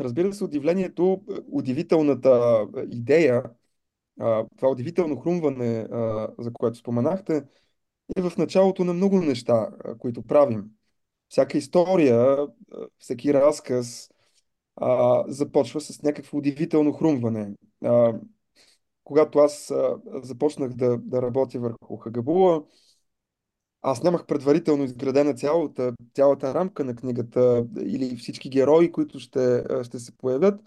разбира се, удивлението, удивителната идея, а, това удивително хрумване, за което споменахте, е в началото на много неща, които правим. Всяка история, всеки разказ започва с някакво удивително хрумване. Когато аз започнах да, да работя върху Хагабула, аз нямах предварително изградена цялата, цялата рамка на книгата или всички герои, които ще, ще се появят.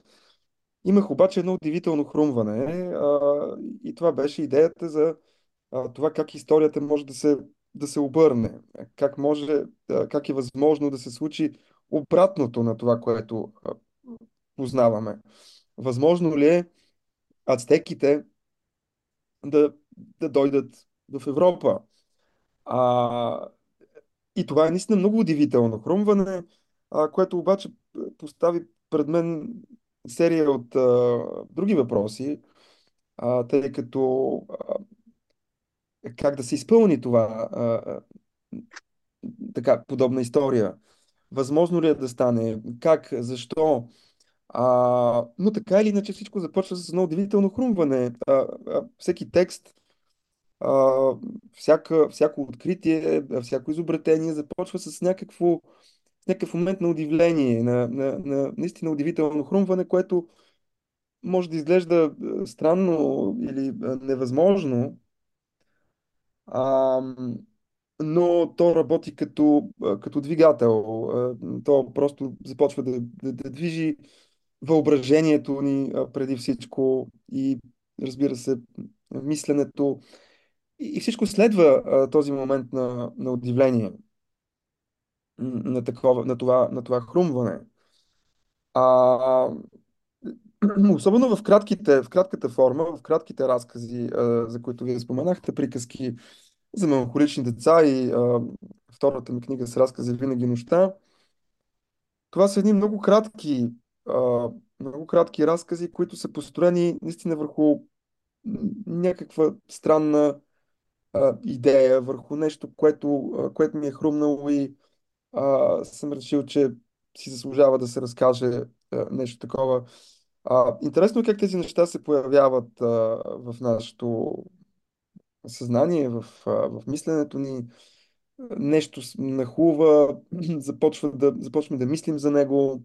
Имах обаче едно удивително хрумване а, и това беше идеята за а, това как историята може да се, да се обърне, как, може, а, как е възможно да се случи обратното на това, което а, познаваме. Възможно ли е ацтеките да, да дойдат в Европа? А, и това е наистина много удивително хрумване, а, което обаче постави пред мен серия от а, други въпроси, а, тъй като а, как да се изпълни това, а, така, подобна история. Възможно ли е да стане? Как? Защо? А, но така или иначе всичко започва с едно удивително хрумване. А, а, всеки текст всяка, всяко откритие, всяко изобретение започва с някакво, някакъв момент на удивление, на, на, на наистина удивително хрумване, което може да изглежда странно или невъзможно, а, но то работи като, като двигател. То просто започва да, да, да движи въображението ни преди всичко и разбира се, мисленето и, всичко следва а, този момент на, на удивление, на, такова, на, това, на това хрумване. А, особено в кратките, в кратката форма, в кратките разкази, а, за които вие споменахте, приказки за меланхолични деца и а, втората ми книга с разкази Винаги нощта. Това са едни много кратки, а, много кратки разкази, които са построени наистина върху някаква странна а, идея, върху нещо, което, а, което ми е хрумнало и а, съм решил, че си заслужава да се разкаже а, нещо такова. А, интересно е как тези неща се появяват а, в нашето съзнание, в, а, в мисленето ни. Нещо нахува, започва да, започваме да мислим за него,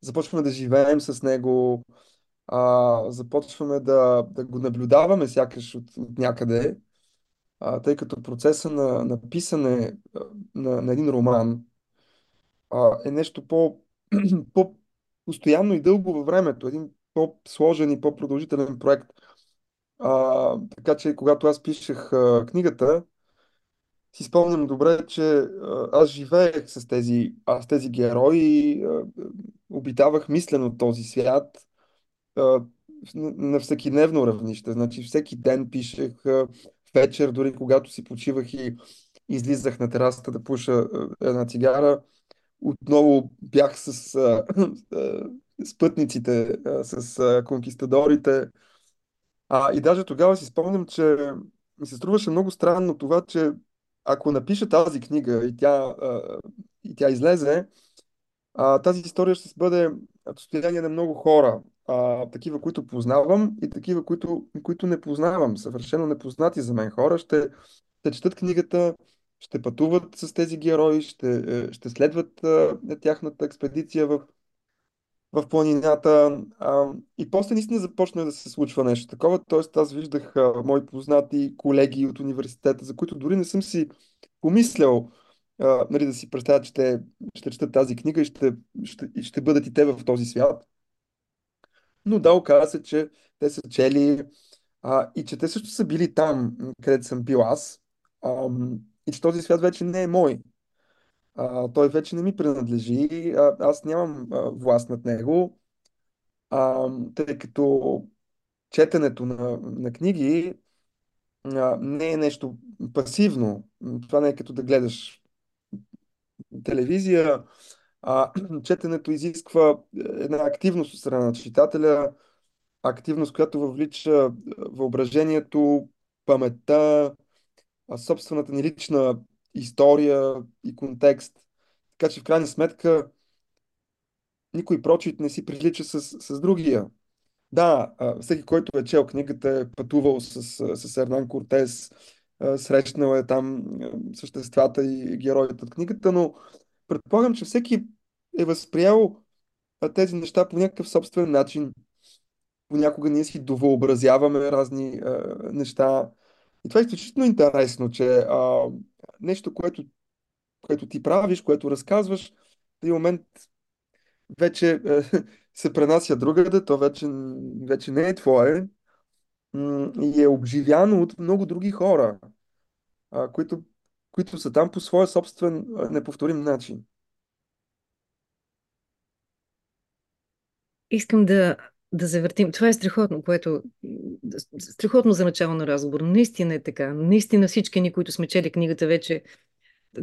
започваме да живеем с него, а, започваме да, да го наблюдаваме сякаш от, от някъде а, тъй като процеса на, на писане на, на един роман а, е нещо по, по-постоянно и дълго във времето, един по-сложен и по-продължителен проект. А, така че, когато аз пишех а, книгата, си спомням добре, че а, аз живеех с тези, а, с тези герои, а, обитавах мислено този свят а, на всекидневно равнище. Значи всеки ден пишех, а, вечер, дори когато си почивах и излизах на терасата да пуша една цигара, отново бях с, с, с пътниците, с конкистадорите. А, и даже тогава си спомням, че ми се струваше много странно това, че ако напиша тази книга и тя, и тя излезе, тази история ще бъде достояние на много хора а, такива, които познавам и такива, които, които не познавам. Съвършено непознати за мен хора ще, ще четат книгата, ще пътуват с тези герои, ще, е, ще следват а, тяхната експедиция в, в планината. А, и после наистина започна да се случва нещо такова. Тоест аз виждах а, мои познати колеги от университета, за които дори не съм си помислял а, нали, да си представя, че те ще четат тази книга и ще, ще, ще бъдат и те в този свят. Но да, оказа се, че те са чели а, и че те също са били там, където съм бил аз. А, и че този свят вече не е мой. А, той вече не ми принадлежи. А, аз нямам а, власт над него. А, тъй като четенето на, на книги а, не е нещо пасивно. Това не е като да гледаш телевизия. А, четенето изисква една активност от страна на читателя, активност, която въвлича въображението, паметта, собствената ни лична история и контекст. Така че в крайна сметка никой прочит не си прилича с, с другия. Да, всеки, който е чел книгата, е пътувал с, с Ернан Кортес, срещнал е там а, съществата и героите от книгата, но предполагам, че всеки е възприял тези неща по някакъв собствен начин. Понякога ние си довъобразяваме разни а, неща. И това е изключително интересно, че а, нещо, което, което ти правиш, което разказваш, в един момент вече е, се пренася другаде, то вече, вече не е твое и е обживяно от много други хора, а, които, които са там по своя собствен неповторим начин. Искам да, да завъртим. Това е страхотно, което... Страхотно за начало на разговор. Наистина е така. Наистина всички ни, които сме чели книгата вече,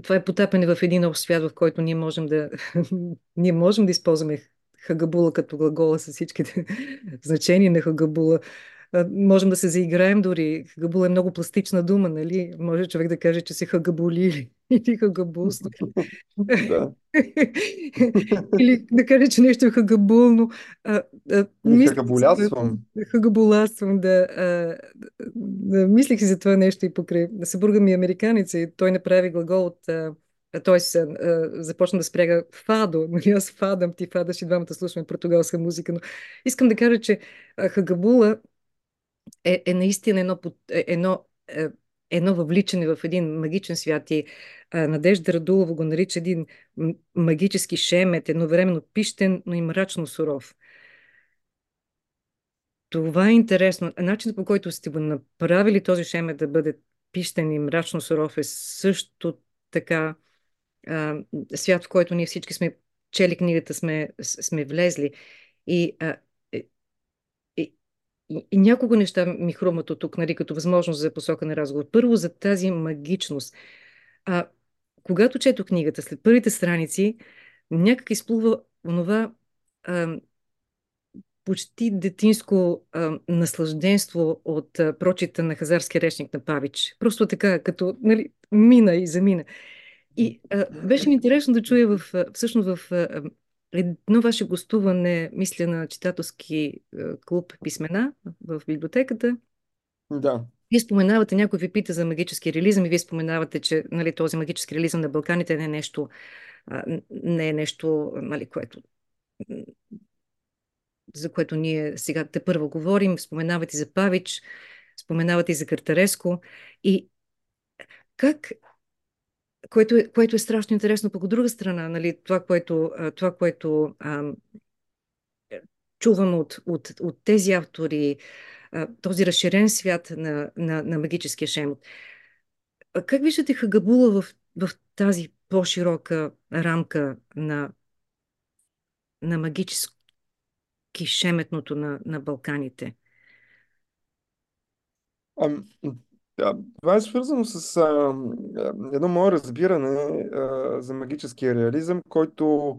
това е потапане в един общ свят, в който ние можем да, ние можем да използваме хагабула като глагола с всичките значения на хагабула. Можем да се заиграем дори. Хагабула е много пластична дума, нали? Може човек да каже, че се хагабули или хагабулство. Да. Или да каже, че нещо е хагабулно. А, а, мислих си да, а, да. Мислих си за това нещо и покрай. Съпруга ми е американец и той направи глагол от... т.е. започна да спряга фадо. Нали, аз фадам, ти фадаш и двамата слушаме португалска музика. Но искам да кажа, че хагабула е, е наистина едно, е, едно, е, едно въвличане в един магичен свят и а, Надежда Радулова го нарича един магически шемет, едновременно пищен, но и мрачно суров. Това е интересно. Начинът по който сте го направили този шемет да бъде пищен и мрачно суров е също така а, свят, в който ние всички сме чели книгата, сме, сме влезли. И а, и, няколко неща ми хрумват от тук, нали, като възможност за посока на разговор. Първо за тази магичност. А, когато чето книгата, след първите страници, някак изплува онова а, почти детинско а, наслажденство от а, прочита на Хазарския речник на Павич. Просто така, като нали, мина и замина. И а, беше ми интересно да чуя в, всъщност в а, едно ваше гостуване, мисля, на читателски е, клуб Писмена в библиотеката. Да. Вие споменавате, някой ви пита за магически реализъм и вие споменавате, че нали, този магически реализъм на Балканите не е нещо, не е нещо нали, което, за което ние сега те първо говорим. Споменавате за Павич, споменавате и за Картареско. И как което е, което е страшно интересно. По друга страна, нали, това, което, това, което а, чувам от, от, от тези автори, а, този разширен свят на, на, на магическия шемот. Как виждате Хагабула в, в тази по-широка рамка на, на магически шеметното на, на Балканите? Това е свързано с а, едно мое разбиране а, за магическия реализъм, който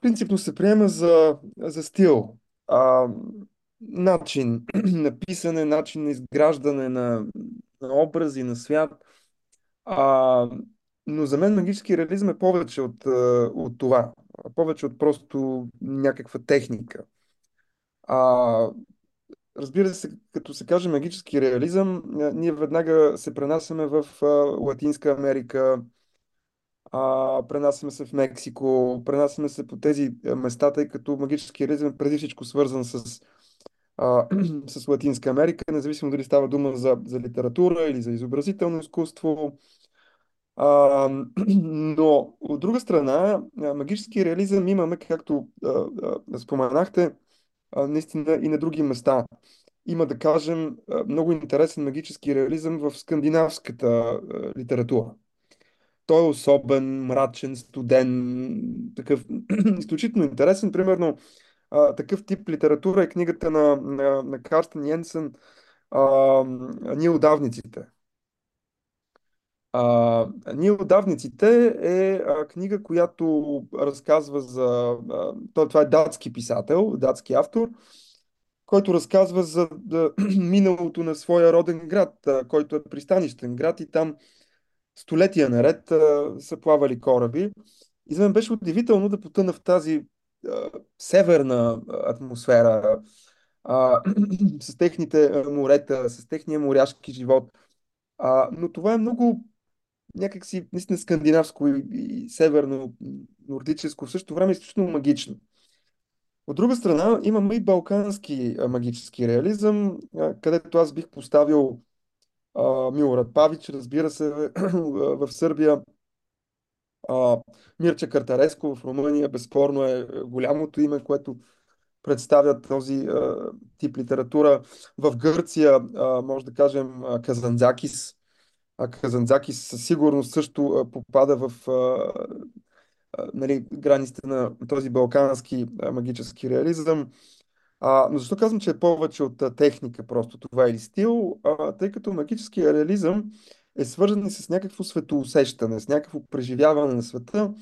принципно се приема за, за стил, а, начин на писане, начин на изграждане на, на образи, на свят. А, но за мен магически реализъм е повече от, от това. Повече от просто някаква техника. А, Разбира се, като се каже магически реализъм, ние веднага се пренасяме в Латинска Америка, а, пренасяме се в Мексико, пренасяме се по тези места, тъй като магически реализъм е преди всичко свързан с, с Латинска Америка, независимо дали става дума за, за литература или за изобразително изкуство. Но от друга страна, магически реализъм имаме, както споменахте, наистина и на други места. Има, да кажем, много интересен магически реализъм в скандинавската литература. Той е особен, мрачен, студен, такъв изключително интересен. Примерно, такъв тип литература е книгата на, на, на Карстен Йенсен а, Ние отдавниците. А, Ние отдавниците е а, книга, която разказва за... А, това е датски писател, датски автор, който разказва за да, миналото на своя роден град, а, който е пристанищен град и там столетия наред а, са плавали кораби. И за мен беше удивително да потъна в тази а, северна атмосфера, а, с техните морета, с техния моряшки живот. А, но това е много някакси наистина скандинавско и, и северно, нордическо, в същото време изключително магично. От друга страна, имаме и балкански магически реализъм, където аз бих поставил а, Милорад Павич, разбира се, в Сърбия, а, Мирча Картареско в Румъния, безспорно е голямото име, което представя този а, тип литература. В Гърция, а, може да кажем, Казанзакис. А Казанзакис със сигурност също попада в нали, границите на този балкански магически реализъм. А, но защо казвам, че е повече от техника просто това или стил? А, тъй като магическия реализъм е свързан и с някакво светоусещане, с някакво преживяване на света,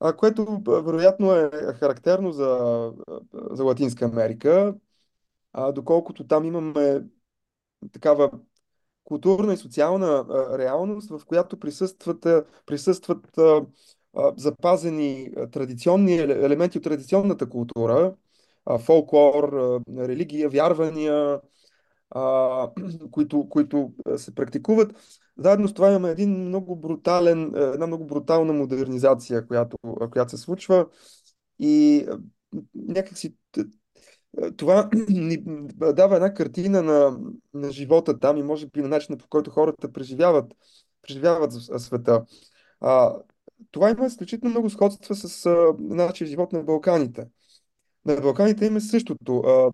а, което вероятно е характерно за, за Латинска Америка, а, доколкото там имаме такава културна и социална реалност, в която присъстват, присъстват запазени традиционни елементи от традиционната култура, а, фолклор, религия, вярвания, които, които се практикуват. Заедно с това имаме един много брутален, една много брутална модернизация, която, която се случва. И някакси това ни дава една картина на, на живота там и може би на начина по който хората преживяват, преживяват света. А, това има изключително много сходства с нашия живот на Балканите. На Балканите има същото. А,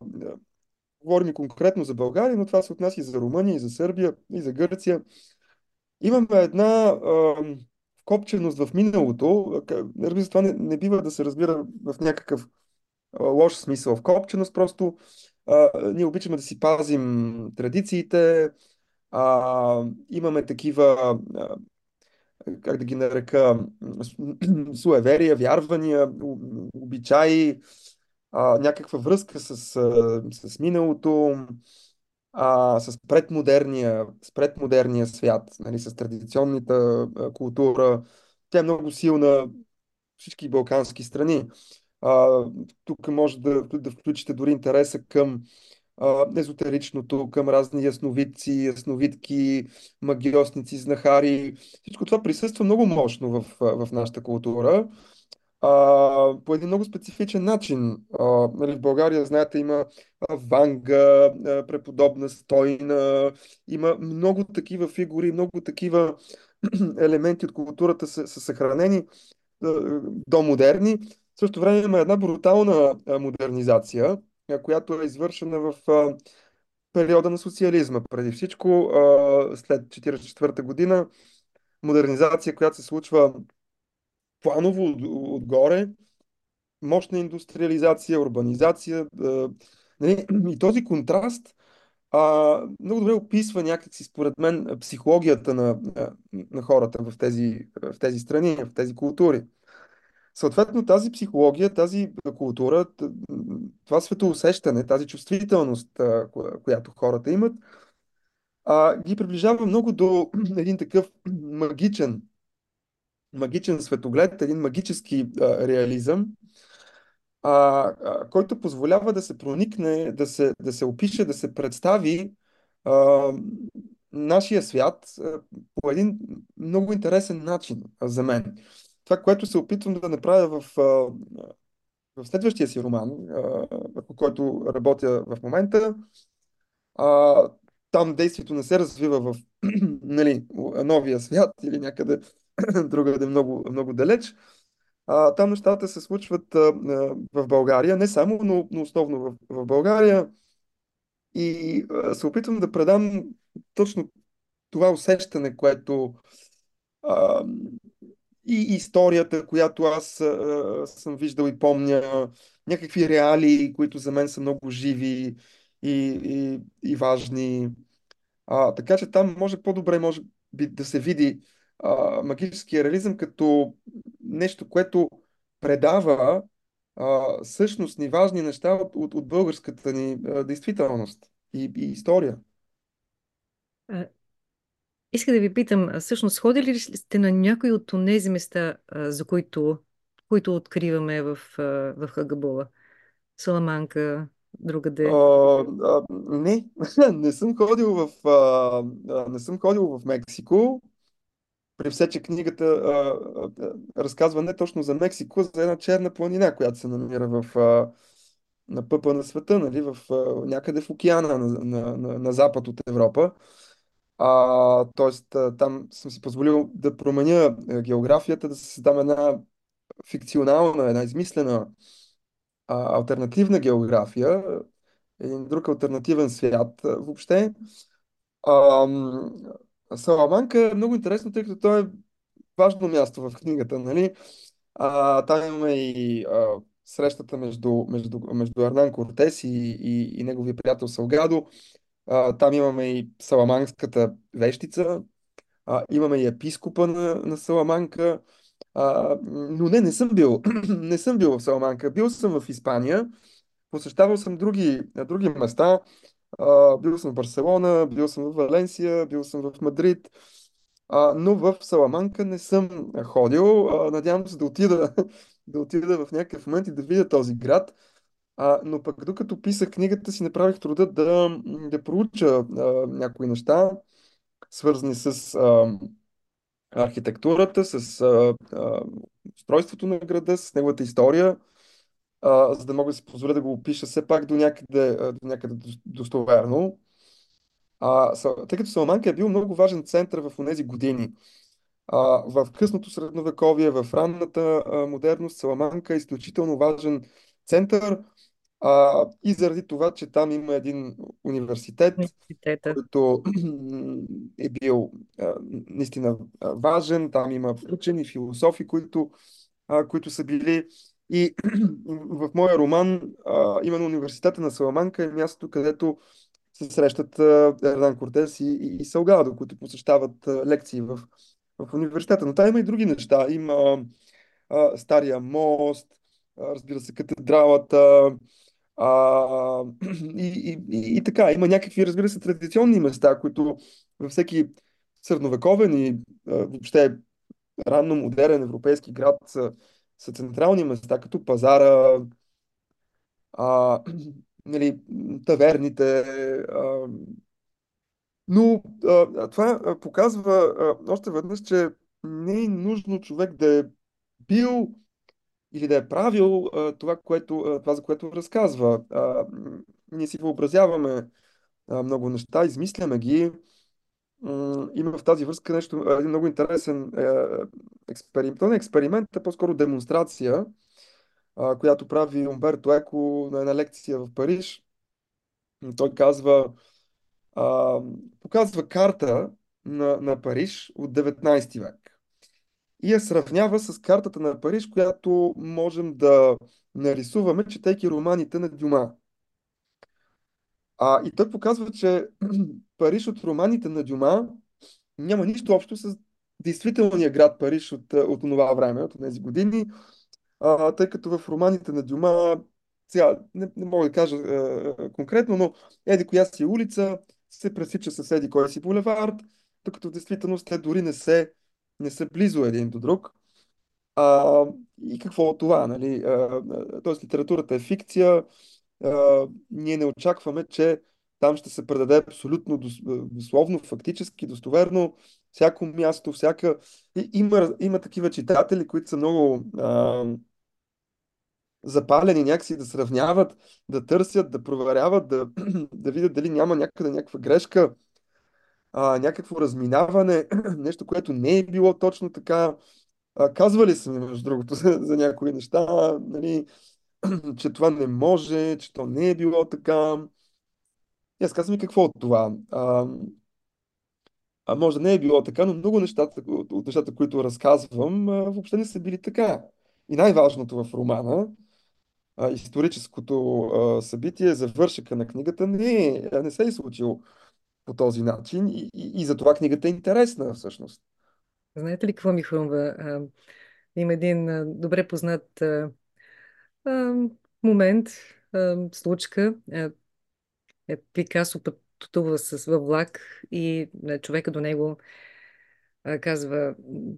говорим и конкретно за България, но това се отнася и за Румъния, и за Сърбия, и за Гърция. Имаме една а, копченост в миналото. Разбира се, това не, не бива да се разбира в някакъв лош смисъл. В копченост просто а, ние обичаме да си пазим традициите, а, имаме такива, а, как да ги нарека, суеверия, вярвания, обичаи, а, някаква връзка с, с миналото, а, с, предмодерния, с предмодерния свят, нали, с традиционната култура. Тя е много силна всички балкански страни. А, тук може да, да включите дори интереса към а, езотеричното, към разни ясновидци, ясновидки, магиосници, знахари. Всичко това присъства много мощно в, в нашата култура а, по един много специфичен начин. А, нали, в България, знаете, има Ванга, преподобна Стойна, има много такива фигури, много такива елементи от културата са, са съхранени до модерни. В същото време има една брутална модернизация, която е извършена в периода на социализма. Преди всичко, след 1944 година, модернизация, която се случва планово от, отгоре, мощна индустриализация, урбанизация. Нали? И този контраст много добре описва някакси, според мен, психологията на, на хората в тези, в тези страни, в тези култури. Съответно, тази психология, тази култура, това светоусещане, тази чувствителност, която хората имат, ги приближава много до един такъв магичен магичен светоглед, един магически реализъм, който позволява да се проникне, да се, да се опише, да се представи нашия свят по един много интересен начин за мен. Това, което се опитвам да направя в, в следващия си роман, върху който работя в момента, там действието не се развива в нали, новия свят или някъде другаде много, много далеч. А, там нещата се случват а, в България, не само, но, но основно в, в България. И а, се опитвам да предам точно това усещане, което а, и историята, която аз а, съм виждал и помня, някакви реалии, които за мен са много живи и, и, и важни. А, така че там може по-добре може би да се види а, магическия реализъм като нещо, което предава а, същностни важни неща от, от, от българската ни а, действителност и, и история. А, иска да ви питам, всъщност ходили ли сте на някои от тези места, а, за които които откриваме в, а, в Хагабула? Саламанка, А, другаде. а, не, не съм ходил в, а, а, не съм ходил в Мексико. При все, че книгата а, а, а, разказва не точно за Мексико, а за една черна планина, която се намира в, а, на пъпа на света, нали, в, а, някъде в океана на, на, на, на запад от Европа. А, тоест, там съм си позволил да променя географията, да създам една фикционална, една измислена а, альтернативна география, един друг альтернативен свят а, въобще. А, Саламанка е много интересно, тъй като то е важно място в книгата, нали? А, там имаме и а, срещата между, между, между Арнан Кортес и, и, и неговия приятел Салгадо. А, там имаме и Саламанската вещица, а, имаме и епископа на, на Саламанка. А, но не, не съм бил. не съм бил в Саламанка. Бил съм в Испания. Посещавал съм други, други места. А, бил съм в Барселона, бил съм в Валенсия, бил съм в Мадрид. А, но в Саламанка не съм ходил. А, надявам се да отида, да отида в някакъв момент и да видя този град. Но пък докато писах книгата си, направих труда да, да проуча а, някои неща, свързани с а, архитектурата, с а, а, устройството на града, с неговата история, а, за да мога да си позволя да го опиша все пак до някъде, до някъде дос- достоверно. А, тъй като Саламанка е бил много важен център в тези години. А, в късното средновековие, в ранната а, модерност, Саламанка е изключително важен център а, и заради това, че там има един университет, Университета. който е бил а, наистина важен. Там има учени, философи, които, а, които са били. И в моя роман, а, именно университета на Саламанка е мястото, където се срещат Ердан Кортес и, и, и Салгадо, които посещават а, лекции в, в университета. Но там има и други неща. Има а, Стария мост, разбира се, катедралата, а, и, и, и, и така, има някакви, разбира се, традиционни места, които във всеки средновековен и а, въобще ранно модерен европейски град са, са централни места, като пазара, а, нали, таверните. А, но а, това показва а, още веднъж, че не е нужно човек да е бил или да е правил а, това, което, а, това, за което разказва. А, ние си въобразяваме а, много неща, измисляме ги. Има в тази връзка нещо, един много интересен е, експеримент. То не е експеримент, а по-скоро демонстрация, а, която прави Умберто Еко на една лекция в Париж. Той казва, а, показва карта на, на Париж от 19 век и я сравнява с картата на Париж, която можем да нарисуваме, четейки романите на Дюма. А, и той показва, че Париж от романите на Дюма няма нищо общо с действителния град Париж от, от това време, от тези години, а, тъй като в романите на Дюма, сега не, не мога да кажа а, конкретно, но еди коя си улица се пресича с еди кой си булевард, докато в действителност те дори не се не са близо един до друг. А, и какво от това, нали? Тоест, литературата е фикция. А, ние не очакваме, че там ще се предаде абсолютно дос- дословно, фактически, достоверно всяко място, всяка... Има, има такива читатели, които са много а, запалени някакси да сравняват, да търсят, да проверяват, да, да видят дали няма някъде някаква грешка, а, някакво разминаване, нещо, което не е било точно така. А, казвали са ми, между другото, за, за някои неща, нали, че това не може, че то не е било така. И аз казвам и какво от това? А, а може не е било така, но много нещата, от, нещата, които разказвам, въобще не са били така. И най-важното в романа, историческото събитие, завършъка на книгата, не, е- не се е случило по този начин и, и, и затова книгата е интересна всъщност. Знаете ли какво ми хрумва? Има един добре познат момент, случка. Е, Пикасо пътува с, във влак и човека до него казва,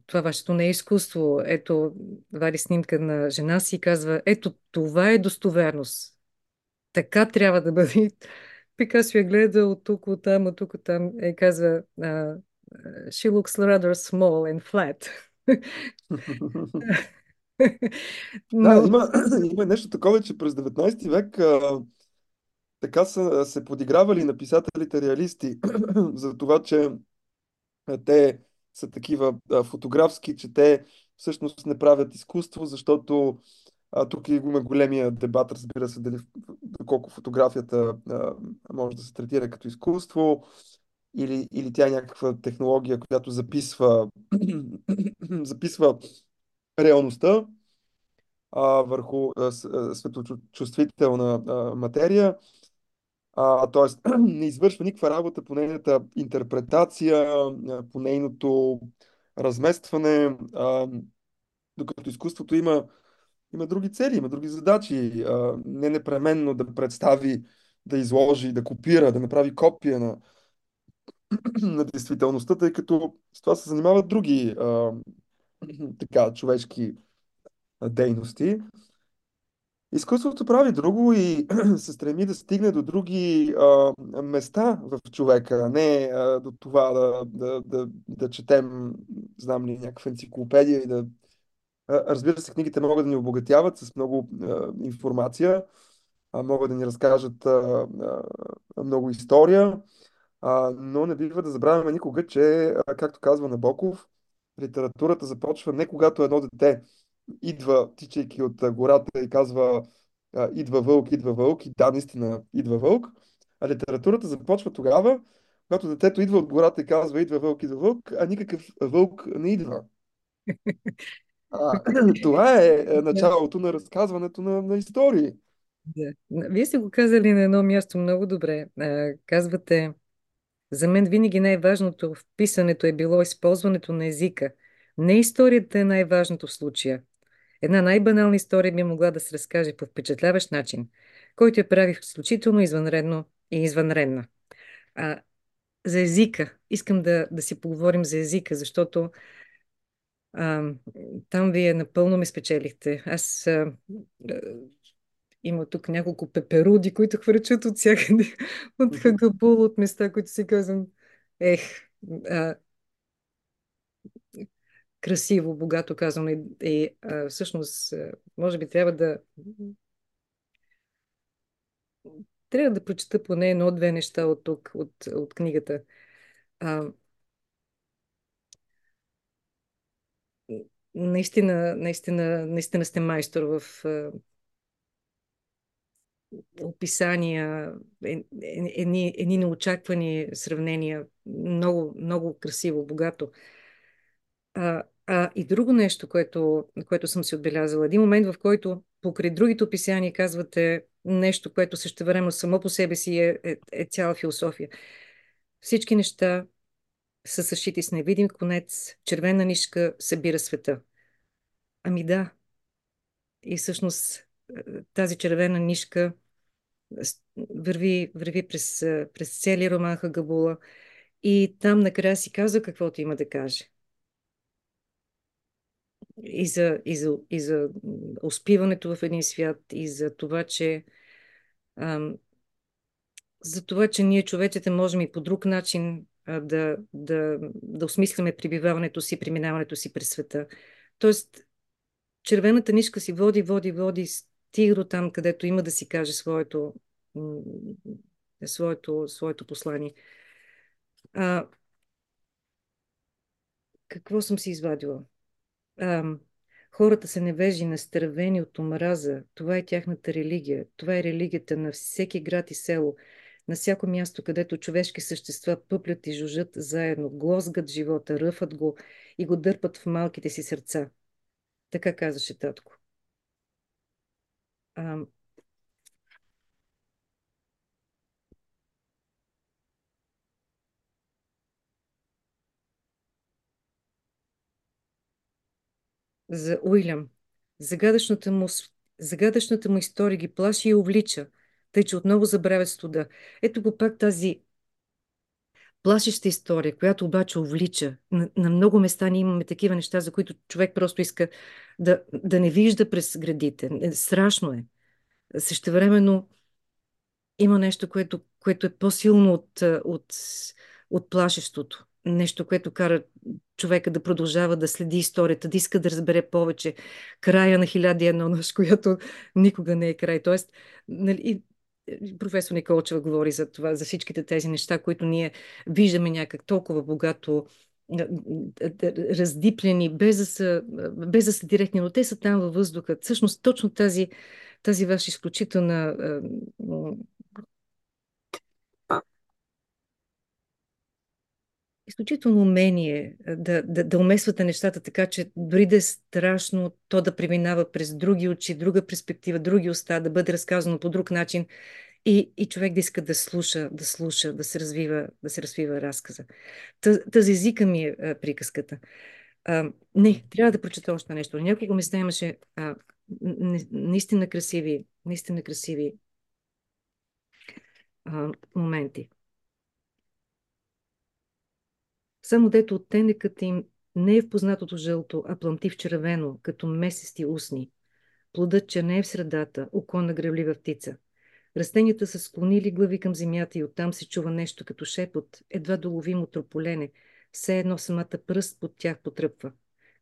това вашето не е изкуство. Ето, вади снимка на жена си и казва, ето, това е достоверност. Така трябва да бъде. Пикасо я гледа от тук, от там, от тук, от там и казва, uh, she looks rather small and flat. Да, Но, има, има нещо такова, че през 19 век а, така са се подигравали написателите реалисти за това, че те са такива а, фотографски, че те всъщност не правят изкуство, защото а, тук има големия дебат, разбира се, дали доколко фотографията а, може да се третира като изкуство или, или тя е някаква технология, която записва, записва реалността а, върху а, светочувствителна а, материя, а, т.е. не извършва никаква работа по нейната интерпретация, по нейното разместване, а, докато изкуството има, има други цели, има други задачи, а, не непременно да представи, да изложи, да копира, да направи копия на, на действителността, тъй като с това се занимават други а, така, човешки дейности. Изкуството прави друго и се стреми да стигне до други а, места в човека, а не а, до това да, да, да, да четем, знам ли, някаква енциклопедия и да... Разбира се, книгите могат да ни обогатяват с много информация, могат да ни разкажат много история, но не бива да забравяме никога, че, както казва Набоков, литературата започва не когато едно дете идва, тичайки от гората и казва идва вълк, идва вълк и да, наистина идва вълк, а литературата започва тогава, когато детето идва от гората и казва идва вълк, идва вълк, а никакъв вълк не идва. А, това е е, началото на разказването на, на истории. да. Вие сте го казали на едно място много добре. А, казвате, за мен винаги най-важното в писането е било използването на езика. Не историята е най-важното в случая. Една най-банална история би могла да се разкаже по впечатляващ начин, който я прави изключително извънредно и извънредна. А за езика, искам да, да си поговорим за езика, защото а, там вие напълно ме спечелихте. Аз а, а, има тук няколко пеперуди, които хвърчат от всякъде, от Хагабул, от места, които си казвам, ех, а, красиво, богато казвам. И, а, всъщност, може би трябва да трябва да прочета поне едно-две неща от тук, от, от книгата. А, наистина, наистина, наистина сте майстор в описания, едни, едни неочаквани сравнения, много, много красиво, богато. А, а и друго нещо, което, което съм си отбелязала. Един момент, в който покрай другите описания казвате нещо, което същевременно само по себе си е, е, е цяла философия. Всички неща са съшити с невидим конец, червена нишка събира света. Ами да, и всъщност е, тази червена нишка с- върви, върви през, е, през целия роман Хагабула и там накрая си казва каквото има да каже. И за, и за, и за успиването в един свят, и за това, че ам, за това, че ние човеците можем и по друг начин да, да, да осмисляме прибиваването си, преминаването си през света. Тоест, червената нишка си води, води, води, стига до там, където има да си каже своето, своето, своето послание. А, какво съм си извадила? А, хората са невежи, настървени от омраза. Това е тяхната религия. Това е религията на всеки град и село. На всяко място, където човешки същества пъплят и жужат заедно, глозгат живота, ръфат го и го дърпат в малките си сърца. Така казаше татко. А, за Уилям. Загадъчната му, загадъчната му история ги плаши и увлича, тъй че отново забравят студа. Ето го пак тази плашеща история, която обаче увлича. На, на много места ние имаме такива неща, за които човек просто иска да, да не вижда през градите. Е, страшно е. Същевременно има нещо, което, което е по-силно от, от, от плашещото. Нещо, което кара човека да продължава да следи историята, да иска да разбере повече края на хиляди едно нощ, която никога не е край. Тоест, нали, професор Николчева говори за това, за всичките тези неща, които ние виждаме някак толкова богато раздиплени, без да, са, без да са директни, но те са там във въздуха. Всъщност точно тази, тази ваша изключителна изключително умение да, да, да умесвате нещата така, че дори да е страшно, то да преминава през други очи, друга перспектива, други уста, да бъде разказано по друг начин и, и човек да иска да слуша, да слуша, да се развива, да се развива разказа. Тази езика ми е а, приказката. А, не, трябва да прочета още нещо. Няколко места имаше а, наистина красиви, наистина красиви а, моменти. Само дето оттенекът им не е в познатото жълто, а пламти в червено, като месести устни. Плодът черне в средата, око на гревлива птица. Растенията са склонили глави към земята и оттам се чува нещо като шепот, едва доловимо трополене, все едно самата пръст под тях потръпва.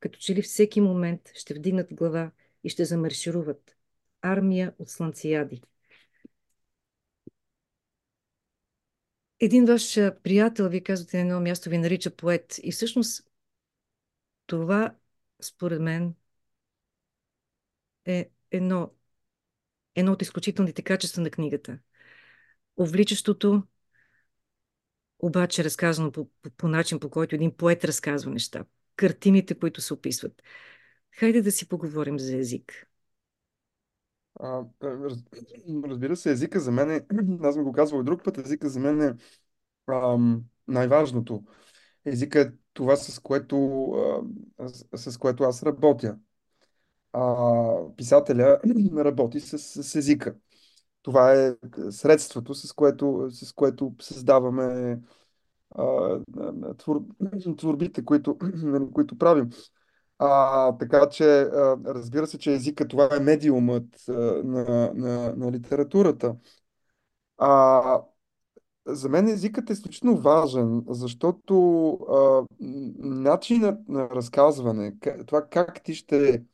Като че ли всеки момент ще вдигнат глава и ще замаршируват. Армия от слънцияди. Един ваш приятел, ви казвате на едно място, ви нарича поет. И всъщност това, според мен, е едно, едно от изключителните качества на книгата. Увличащото, обаче разказано по, по, по начин, по който един поет разказва неща. Картините, които се описват. Хайде да си поговорим за език. Разбира се, езика за мен е, аз съм го казвал друг път, езика за мен е най-важното. Езика е това, с което, с, с което аз работя. А, писателя работи с, с езика. Това е средството, с което, с което създаваме а, твор, творбите, които, които правим. А, така че, а, разбира се, че езика това е медиумът а, на, на, на литературата. А, за мен езикът е изключително важен, защото а, начинът на разказване, това как ти ще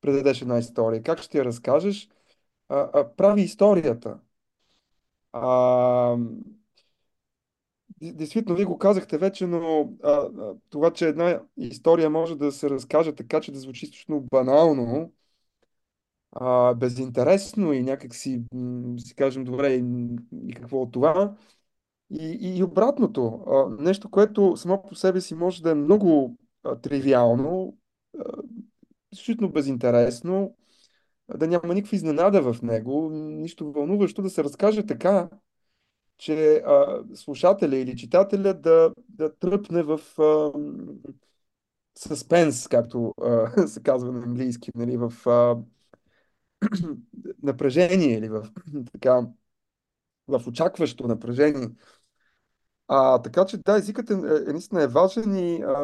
предадеш една история, как ще я разкажеш, а, а, прави историята. А, Действително, вие го казахте вече, но а, това, че една история може да се разкаже така, че да звучи изключително банално, а, безинтересно и някак си, кажем, добре, и, и какво от това. И, и, обратното, а, нещо, което само по себе си може да е много а, тривиално, а, изключително безинтересно, да няма никаква изненада в него, нищо вълнуващо, да се разкаже така, че а, слушателя или читателя да, да тръпне в а, съспенс, както а, се казва на английски, нали, в а, напрежение или в, така, в очакващо напрежение. А, така че да, езикът е, е, наистина е важен и а,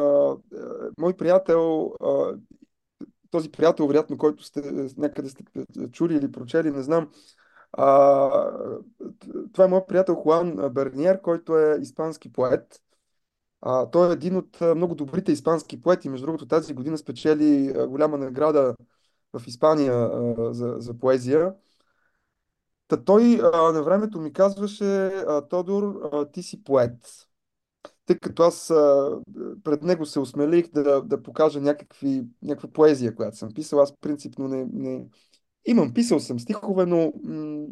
мой приятел, а, този приятел, вероятно, който сте някъде сте чули или прочели, не знам, а, това е моят приятел Хуан Берниер, който е испански поет. А, той е един от много добрите испански поети. Между другото, тази година спечели голяма награда в Испания а, за, за поезия. Та той а, на времето ми казваше, Тодор, а, ти си поет. Тъй като аз а, пред него се осмелих да, да покажа някакви, някаква поезия, която съм писал. Аз принципно не, не... Имам, писал съм стихове, но м-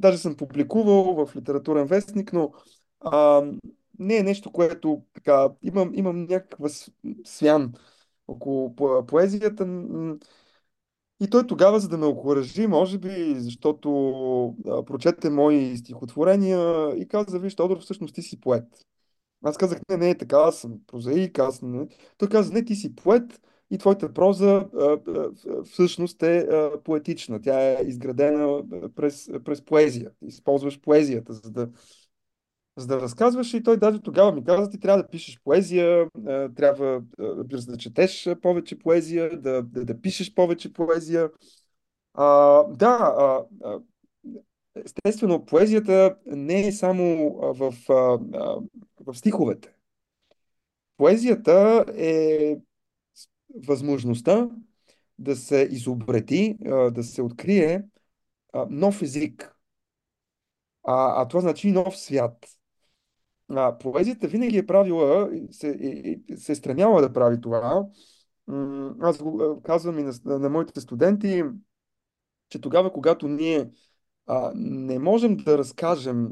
даже съм публикувал в литературен вестник, но а, не е нещо, което така... Имам, имам някаква свян около по- поезията. И той тогава, за да ме окоръжи, може би, защото а, прочете мои стихотворения и каза, виж, Тодор, всъщност ти си поет. Аз казах, не, не е така, аз съм прозаик, аз не. Той каза, не, ти си поет и твоята проза всъщност е поетична. Тя е изградена през, през поезия. Използваш поезията, за да, за да разказваш и той даже тогава ми каза, ти трябва да пишеш поезия, трябва, да четеш повече поезия, да, да, да пишеш повече поезия. А, да, естествено, поезията не е само в, в стиховете. Поезията е възможността да се изобрети, да се открие нов език. А, а това значи нов свят. А, поезията винаги е правила, се, се е стремяла да прави това. Аз го казвам и на, на моите студенти, че тогава, когато ние а, не можем да разкажем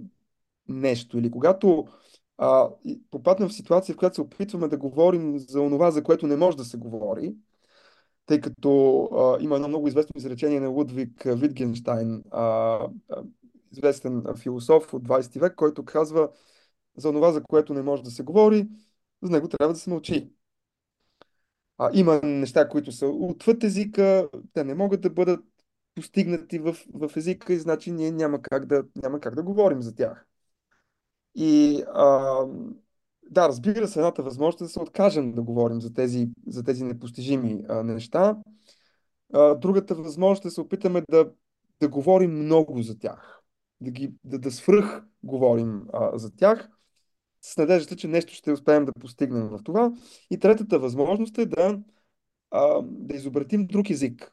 нещо или когато а, попаднем в ситуация, в която се опитваме да говорим за онова, за което не може да се говори, тъй като а, има едно много известно изречение на Лудвиг Витгенштайн, а, известен философ от 20 век, който казва за това, за което не може да се говори, за него трябва да се мълчи. А, има неща, които са отвъд езика, те не могат да бъдат постигнати в, в езика и значи ние няма как да, няма как да говорим за тях. И а, да, разбира се, едната възможност е да се откажем да говорим за тези, за тези непостижими а, неща. А, другата възможност е да се опитаме да, да говорим много за тях, да, ги, да, да свръх говорим а, за тях, с надеждата, че нещо ще успеем да постигнем в това. И третата възможност е да, а, да изобретим друг език,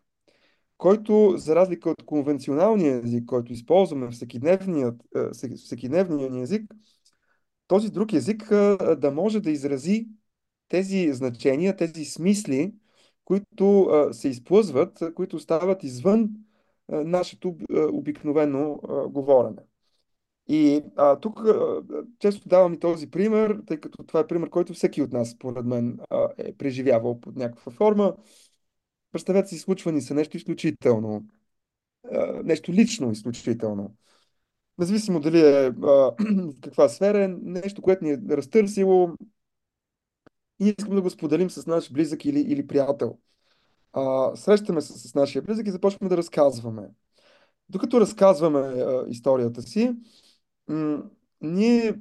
който, за разлика от конвенционалния език, който използваме в всекидневния, всекидневния ни език, този друг език да може да изрази тези значения, тези смисли, които се изплъзват, които стават извън нашето обикновено говорене. И а, тук а, често давам и този пример, тъй като това е пример, който всеки от нас, според мен, а, е преживявал под някаква форма. Представете си, случва ни се нещо изключително, нещо лично изключително. Независимо дали е в каква сфера, е нещо, което ни е разтърсило и искам да го споделим с наш близък или, или приятел. А, срещаме се с нашия близък и започваме да разказваме. Докато разказваме а, историята си, м- ние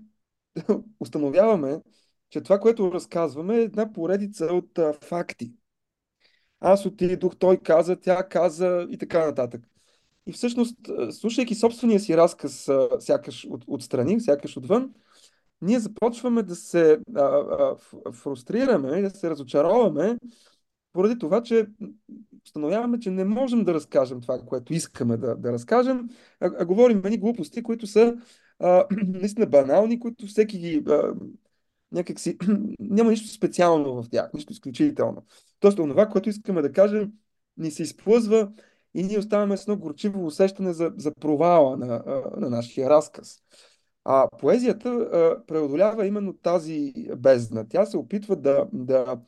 установяваме, че това, което разказваме е една поредица от а, факти. Аз отидох, той каза, тя каза и така нататък. И всъщност, слушайки собствения си разказ, сякаш от, отстрани, сякаш отвън, ние започваме да се а, а, фрустрираме да се разочароваме поради това, че установяваме, че не можем да разкажем това, което искаме да, да разкажем, а, а говорим едни глупости, които са а, наистина банални, които всеки ги някакси няма нищо специално в тях, нищо изключително. Тоест, това, което искаме да кажем, ни се изплъзва и ние оставаме с едно горчиво усещане за, за провала на, на нашия разказ. А поезията а, преодолява именно тази бездна. Тя се опитва да, да,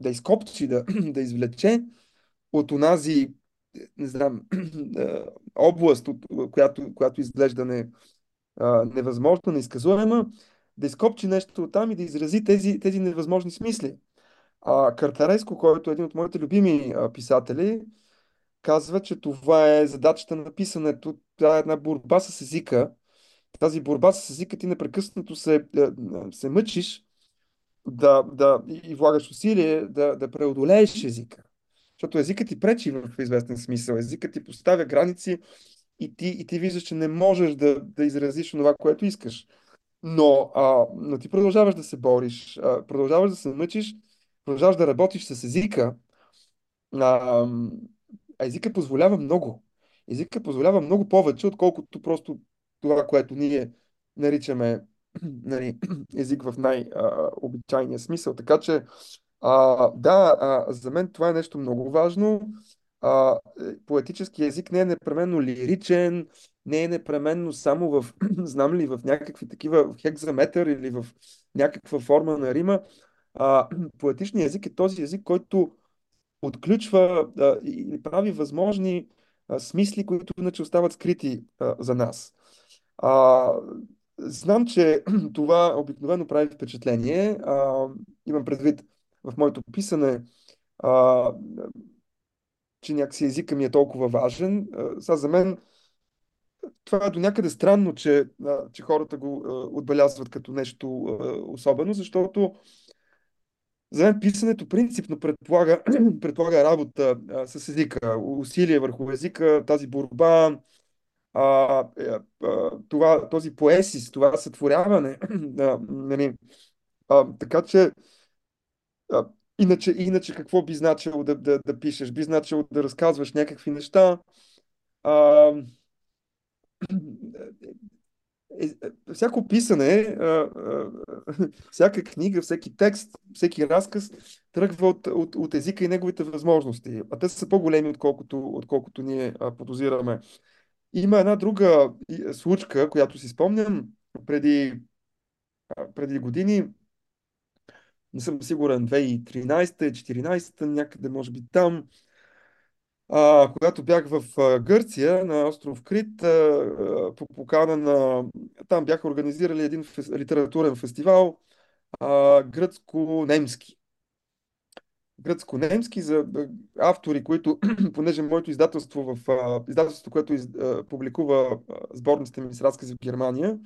да изкопчи, да, да извлече от онази, не знам, област, от която, която изглежда не, а, невъзможно, неизказуема, да изкопчи нещо там и да изрази тези, тези невъзможни смисли. А Картареско, който е един от моите любими писатели, казва, че това е задачата на писането. Това е една борба с езика. Тази борба с езика ти непрекъснато се, е, се мъчиш да, да, и влагаш усилие да, да преодолееш езика. Защото езикът ти пречи в известен смисъл. Езикът ти поставя граници и ти, и ти виждаш, че не можеш да, да изразиш това, което искаш. Но, а, но ти продължаваш да се бориш, а, продължаваш да се мъчиш, продължаваш да работиш с езика. А, а езика позволява много. Езика позволява много повече, отколкото просто това, което ние наричаме нали, език в най-обичайния смисъл. Така че, а, да, а, за мен това е нещо много важно. А, поетически език не е непременно лиричен, не е непременно само в, знам ли, в някакви такива в хекзаметър или в някаква форма на рима. А, поетичният език е този език, който отключва а, и прави възможни а, смисли, които иначе остават скрити а, за нас. А, знам, че това обикновено прави впечатление. А, имам предвид в моето писане, а, че някакси езика ми е толкова важен. Сега за мен това е до някъде странно, че, че хората го отбелязват като нещо особено, защото за мен писането принципно предполага, предполага работа с езика, усилие върху езика, тази борба, а, е, това, този поесис, това сътворяване. нали, а, така че, иначе, иначе какво би значило да, да, да пишеш? Би значило да разказваш някакви неща. А, е, е, всяко писане, а, а, всяка книга, всеки текст, всеки разказ тръгва от, от, от езика и неговите възможности. А те са по-големи, отколкото, отколкото ние подозираме. Има една друга случка, която си спомням преди, преди години. Не съм сигурен, 2013-2014, някъде може би там. А, когато бях в Гърция, на остров Крит, а, по покана на... Там бяха организирали един фес... литературен фестивал, а, гръцко-немски. Гръцко-немски за автори, които, понеже моето издателство в а, издателството, което из, а, публикува сборниците ми с разкази в Германия,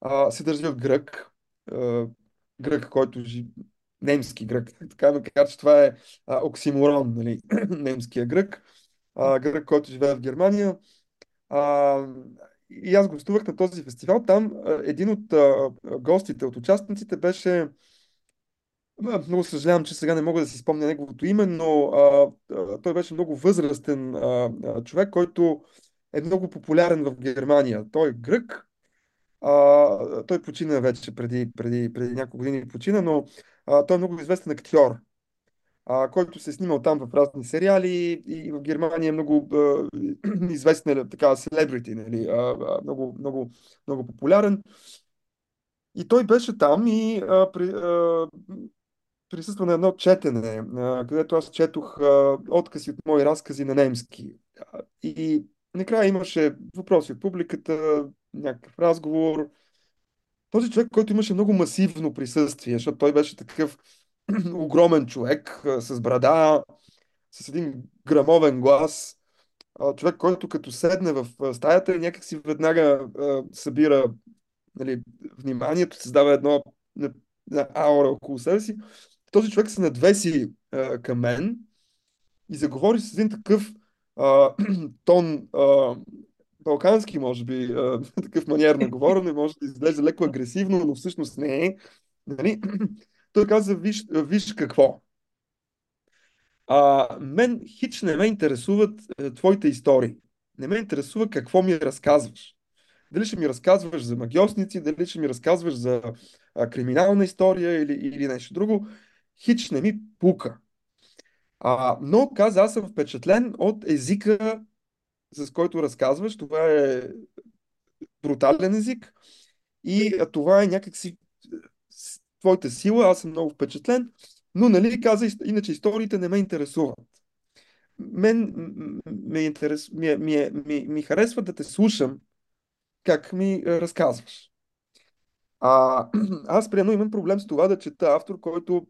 а, се държи от грък. Грък, който немски грък. Така макар, че това е а, оксиморон, нали? немския грък. А, грък, който живее в Германия. А, и аз гостувах на този фестивал. Там един от а, гостите, от участниците беше много съжалявам, че сега не мога да си спомня неговото име, но а, той беше много възрастен а, човек, който е много популярен в Германия. Той е грък, а, той почина вече преди, преди, преди няколко години почина, но а, той е много известен актьор, а, който се е снимал там в разни сериали и в Германия е много а, известен така селебрити, нали, а, а, много, много, много популярен. И той беше там и а, при, а, присъства на едно четене, а, където аз четох а, откази от мои разкази на немски. И накрая имаше въпроси от публиката, някакъв разговор. Този човек, който имаше много масивно присъствие, защото той беше такъв огромен човек с брада, с един грамовен глас, човек, който като седне в стаята, някак си веднага събира нали, вниманието, създава едно аура около себе си. Този човек се надвеси към мен и заговори с един такъв тон а, балкански, може би, а, такъв маниер на говорене, може да изглежда леко агресивно, но всъщност не е. Нали? Той каза, виж, виж какво. А, мен хич не ме интересуват а, твоите истории. Не ме интересува какво ми разказваш. Дали ще ми разказваш за магиосници, дали ще ми разказваш за а, криминална история или, или нещо друго. Хич не ми пука. А, но каза, аз съм впечатлен от езика, с който разказваш. Това е брутален език и това е някакси твоята сила. Аз съм много впечатлен, но нали каза, иначе историите не ме интересуват. Мен ме, интерес, ми, ми, ми, ми харесва да те слушам как ми разказваш. А, аз, приемно, имам проблем с това да чета автор, който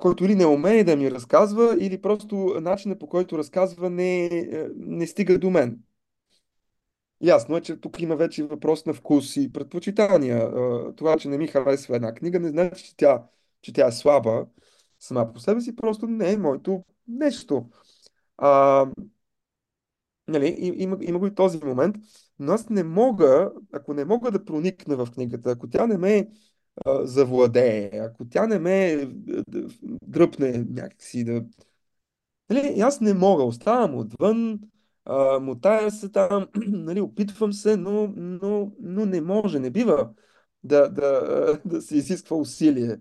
който или не умее да ми разказва, или просто начинът по който разказва не, е, не стига до мен. Ясно е, че тук има вече въпрос на вкус и предпочитания. Това, че не ми харесва една книга, не значи, че тя, че тя е слаба сама по себе си, просто не е моето нещо. А, нали, има, има го и този момент, но аз не мога, ако не мога да проникна в книгата, ако тя не ме а, завладее, ако тя не ме дръпне някакси да... Нали, аз не мога, оставам отвън, а, мутая се там, нали, опитвам се, но, но, но не може, не бива да, да, да се изисква усилие.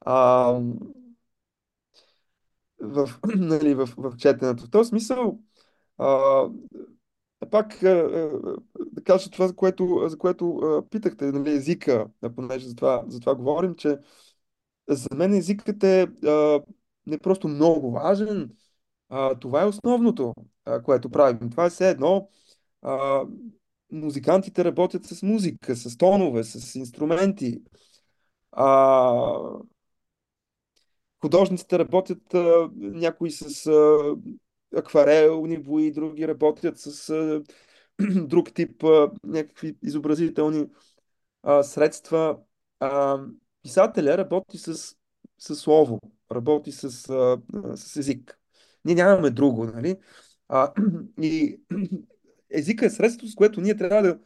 А, в, нали, в, в четенето. В този смисъл, а, пак да кажа това, за което, за което питахте, нали, езика, понеже за това, за това говорим, че за мен езикът е не просто много важен, а, това е основното, което правим. Това е все едно. А, музикантите работят с музика, с тонове, с инструменти. А, художниците работят а, някои с а, акварелни бои, други работят с а, друг тип а, някакви изобразителни а, средства. А, писателя работи с, с слово, работи с, а, с език. Ние нямаме друго, нали? А, и езика е средство, с което ние трябва да,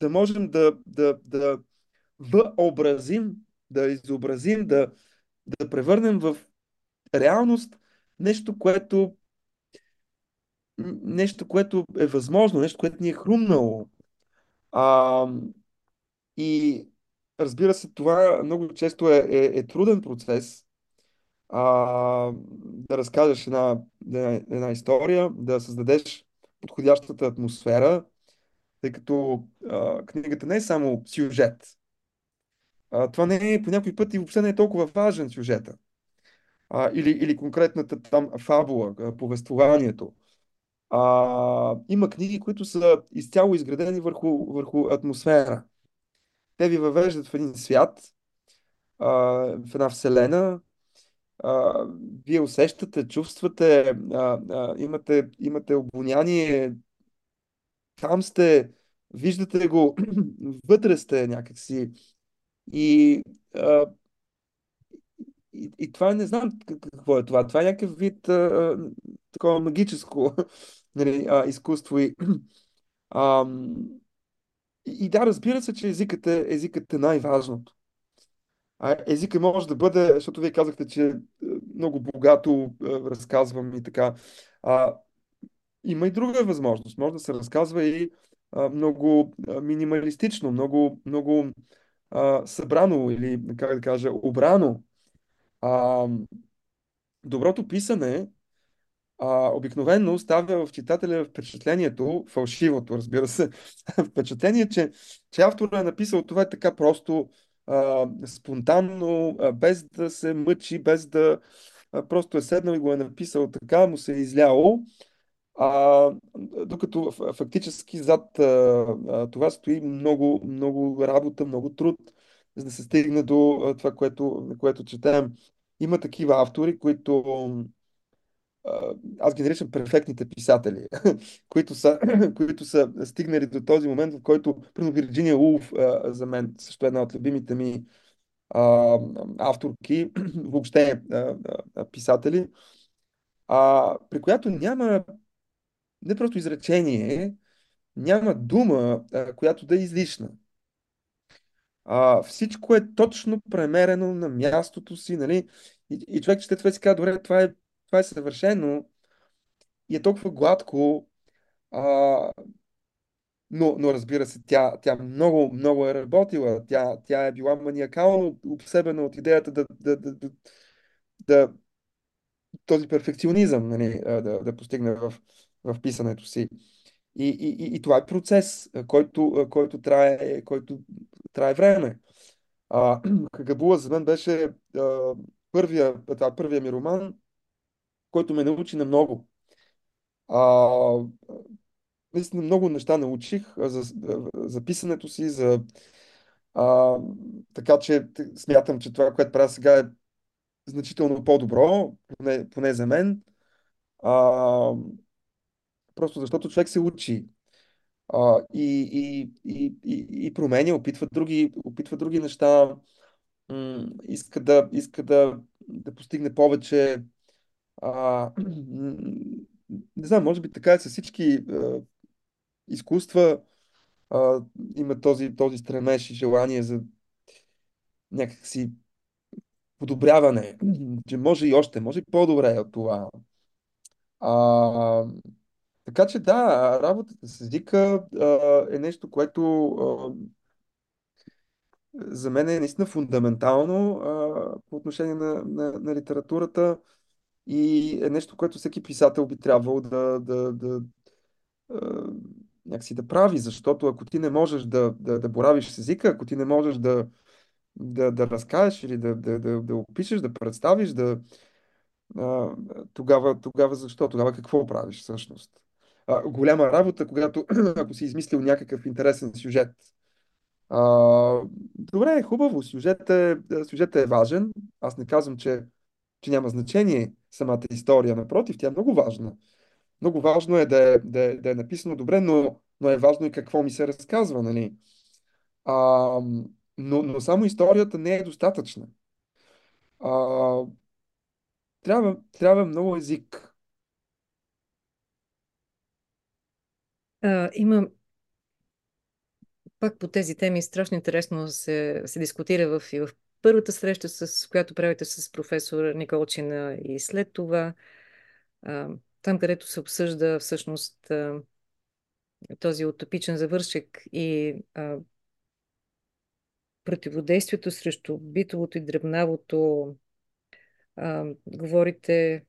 да можем да, да, да въобразим, да изобразим, да, да превърнем в реалност нещо, което нещо, което е възможно, нещо, което ни е хрумнало. А, и разбира се, това много често е, е, е труден процес. А, да разкажеш една, една, история, да създадеш подходящата атмосфера, тъй като а, книгата не е само сюжет. А, това не е по някой път и въобще не е толкова важен сюжета. А, или, или конкретната там фабула, повествованието. А, има книги, които са изцяло изградени върху, върху атмосфера. Те ви въвеждат в един свят, а, в една вселена. А, вие усещате, чувствате, а, а, имате, имате обоняние, там сте, виждате го, вътре сте някакси. И, а, и, и това не знам какво е това. Това е някакъв вид а, такова магическо нали, а, изкуство. И, а, и да, разбира се, че езикът е, езикът е най-важното. А езикът може да бъде, защото вие казахте, че много богато а, разказвам и така. А, има и друга възможност. Може да се разказва и а, много минималистично, много, много а, събрано или, как да кажа, обрано. А, доброто писане а, обикновено оставя в читателя впечатлението, фалшивото, разбира се, впечатление, че, че авторът е написал това така просто а, спонтанно, а, без да се мъчи, без да а, просто е седнал и го е написал така, му се е изляло. А, докато фактически зад а, а, това стои много, много работа, много труд, за да се стигне до а, това, което, което четем. Има такива автори, които аз ги наричам перфектните писатели, които, са, които са стигнали до този момент, в който, примерно, Вирджиния Улф, за мен също е една от любимите ми а, авторки, въобще а, а, писатели, а, при която няма не просто изречение, няма дума, а, която да е излишна. А, всичко е точно премерено на мястото си, нали? И, и човек чете това си казва, добре, това е, това е съвършено и е толкова гладко, а, но, но разбира се, тя, тя много, много е работила. Тя, тя е била маниакално обсебена от идеята да, да, да, да, да този перфекционизъм нали, да, да постигне в, в писането си. И, и, и, и това е процес, който, който, трае, който трае време. А, Хагабула за мен беше а, първия, това, първия ми роман, който ме научи на много. А, наистина много неща научих за, за писането си, за, а, така че смятам, че това, което правя сега е значително по-добро, поне, поне за мен. А, просто защото човек се учи а, и, и, и, и, променя, опитва други, опитва други неща, м- иска да, иска да, да постигне повече. А, не знам, може би така е с всички а, изкуства. А, има този, този стремеж и желание за някакси подобряване, че може и още, може и по-добре от това. А, така че да, работата с езика а, е нещо, което а, за мен е наистина фундаментално а, по отношение на, на, на литературата и е нещо, което всеки писател би трябвало да, да, да, някакси да прави, защото ако ти не можеш да, да, да боравиш с езика, ако ти не можеш да, да, да разкажеш или да, да, да, да опишеш, да представиш, да, тогава, тогава защо? Тогава какво правиш всъщност? Голяма работа, когато ако си измислил някакъв интересен сюжет. А, добре, хубаво, сюжетът е, сюжет е важен. Аз не казвам, че че няма значение самата история. Напротив, тя е много важна. Много важно е да е, да е, да е написано добре, но, но е важно и какво ми се разказва, нали? А, но, но само историята не е достатъчна. А, трябва, трябва много език. А, има пак по тези теми страшно интересно се, се дискутира в, и в първата среща, с която правите с професор Николчина и след това, там където се обсъжда всъщност този утопичен завършек и противодействието срещу битовото и дребнавото, говорите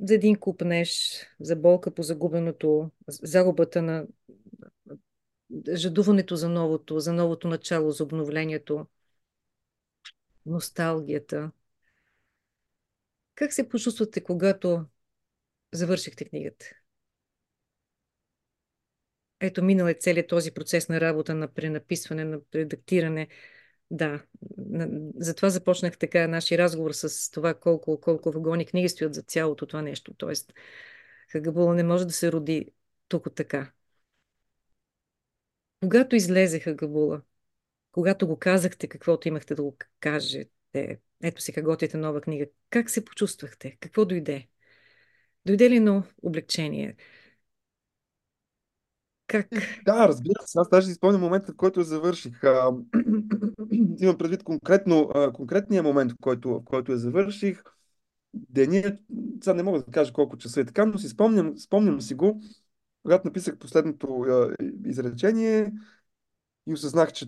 за един купнеж, за болка по загубеното, загубата на жадуването за новото, за новото начало, за обновлението, носталгията. Как се почувствате, когато завършихте книгата? Ето, минал е целият този процес на работа, на пренаписване, на редактиране. Да, затова започнах така нашия разговор с това колко, колко вагони книги стоят за цялото това нещо. Тоест, Хагабула не може да се роди тук така. Когато излезе Хагабула, когато го казахте каквото имахте да го кажете, ето сега готвите нова книга, как се почувствахте? Какво дойде? Дойде ли едно облегчение? Как? Да, разбира се. Аз даже си спомням момента, в който завърших. Имам предвид конкретно, конкретния момент, в който, в който я завърших. Деня, сега не мога да кажа колко часа е така, но си спомням, спомням си го, когато написах последното изречение и осъзнах, че,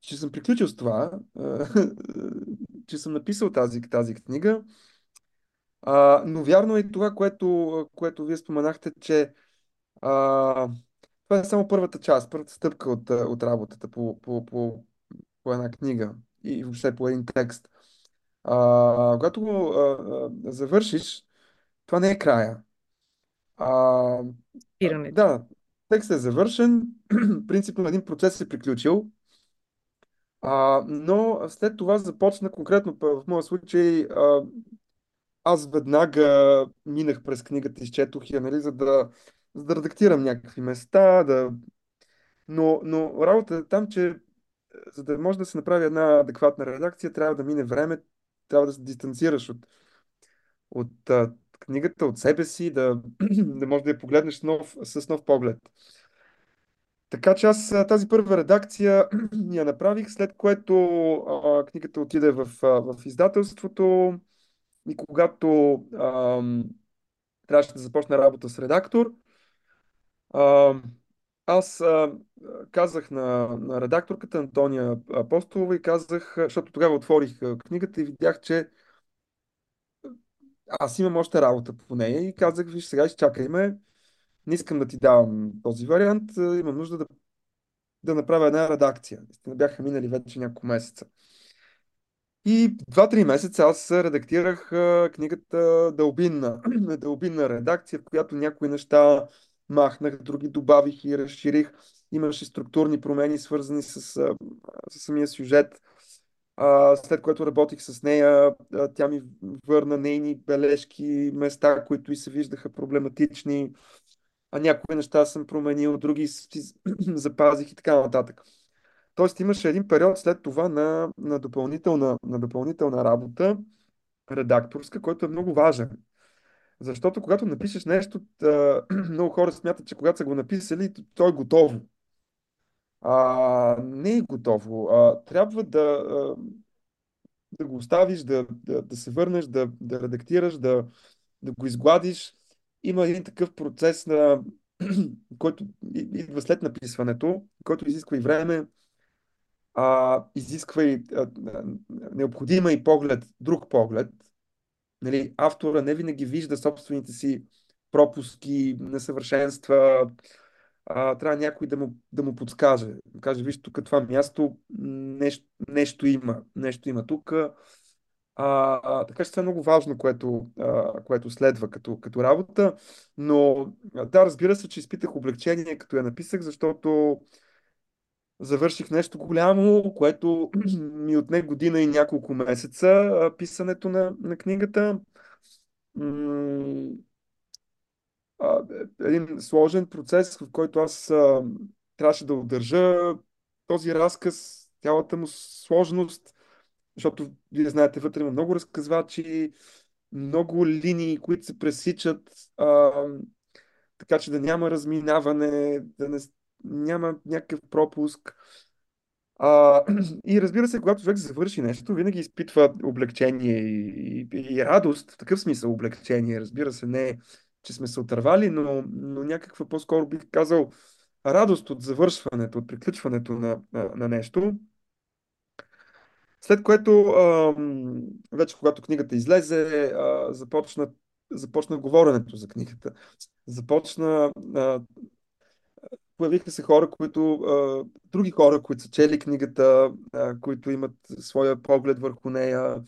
че съм приключил с това, че съм написал тази, тази книга. А, но вярно е това, което, което вие споменахте, че а, това е само първата част, първата стъпка от, от работата по, по, по, по една книга и въобще по един текст. А, когато го завършиш, това не е края. А, да, текстът е завършен, принципно един процес е приключил, а, но след това започна конкретно в моя случай а, аз веднага минах през книгата, изчетох я, нали, за да, за да редактирам някакви места, да... но, но работата е там, че за да може да се направи една адекватна редакция, трябва да мине време, трябва да се дистанцираш от, от книгата, от себе си, да, да можеш да я погледнеш нов, с нов поглед. Така че аз тази първа редакция я направих, след което а, книгата отиде в, а, в издателството и когато а, трябваше да започна работа с редактор, а, аз а, казах на, на редакторката Антония Апостолова и казах, защото тогава отворих книгата и видях, че аз имам още работа по нея и казах, виж, сега изчакай ме, не искам да ти давам този вариант, имам нужда да, да направя една редакция. Не бяха минали вече няколко месеца. И два-три месеца аз редактирах книгата Дълбинна. Дълбинна редакция, в която някои неща махнах, други добавих и разширих. Имаше структурни промени, свързани с, с самия сюжет. След което работих с нея, тя ми върна нейни бележки, места, които и се виждаха проблематични. А някои неща съм променил, други запазих и така нататък. Тоест имаше един период след това на, на, допълнителна, на допълнителна работа, редакторска, който е много важен. Защото когато напишеш нещо, много хора смятат, че когато са го написали, то е готово. А, не е готово. А, трябва да, да го оставиш, да, да, да се върнеш, да, да редактираш, да, да го изгладиш. Има един такъв процес, на, който идва след написването, който изисква и време, а, изисква и а, необходима и поглед, друг поглед. Нали, автора не винаги вижда собствените си пропуски, несъвършенства. А, трябва някой да му, да му подскаже. Да каже, виж, тук това място нещо, нещо има. Нещо има тук. А, а, така че това е много важно, което, а, което следва като, като работа. Но да, разбира се, че изпитах облегчение, като я написах, защото Завърших нещо голямо, което ми отне година и няколко месеца писането на, на книгата. Един сложен процес, в който аз а, трябваше да удържа този разказ, цялата му сложност, защото вие знаете, вътре има много разказвачи, много линии, които се пресичат, а, така че да няма разминаване, да не, няма някакъв пропуск. А, и разбира се, когато човек завърши нещо, винаги изпитва облегчение и, и, и радост, в такъв смисъл облегчение. Разбира се, не че сме се отървали, но, но някаква по-скоро бих казал радост от завършването, от приключването на, на, на нещо. След което, вече когато книгата излезе, а, започна, започна говоренето за книгата. Започна появиха се хора, които, други хора, които са чели книгата, които имат своя поглед върху нея.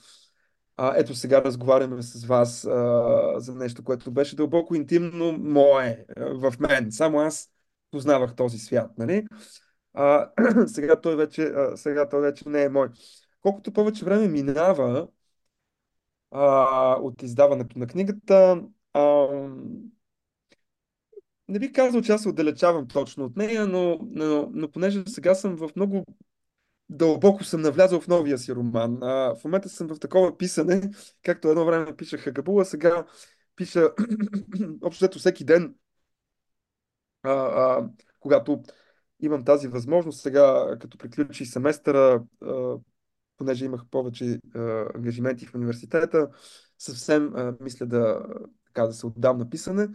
А, ето сега разговаряме с вас а, за нещо, което беше дълбоко интимно мое в мен. Само аз познавах този свят, нали? А, сега, той вече, а, сега той вече не е мой. Колкото повече време минава а, от издаването на книгата, а, не бих казал, че аз се отдалечавам точно от нея, но, но, но понеже сега съм в много дълбоко съм навлязъл в новия си роман. А, в момента съм в такова писане, както едно време пишех Хагабула, сега пиша общо всеки ден, а, а, когато имам тази възможност. Сега, като приключи семестъра, а, понеже имах повече а, ангажименти в университета, съвсем а, мисля да, така, да се отдам на писане.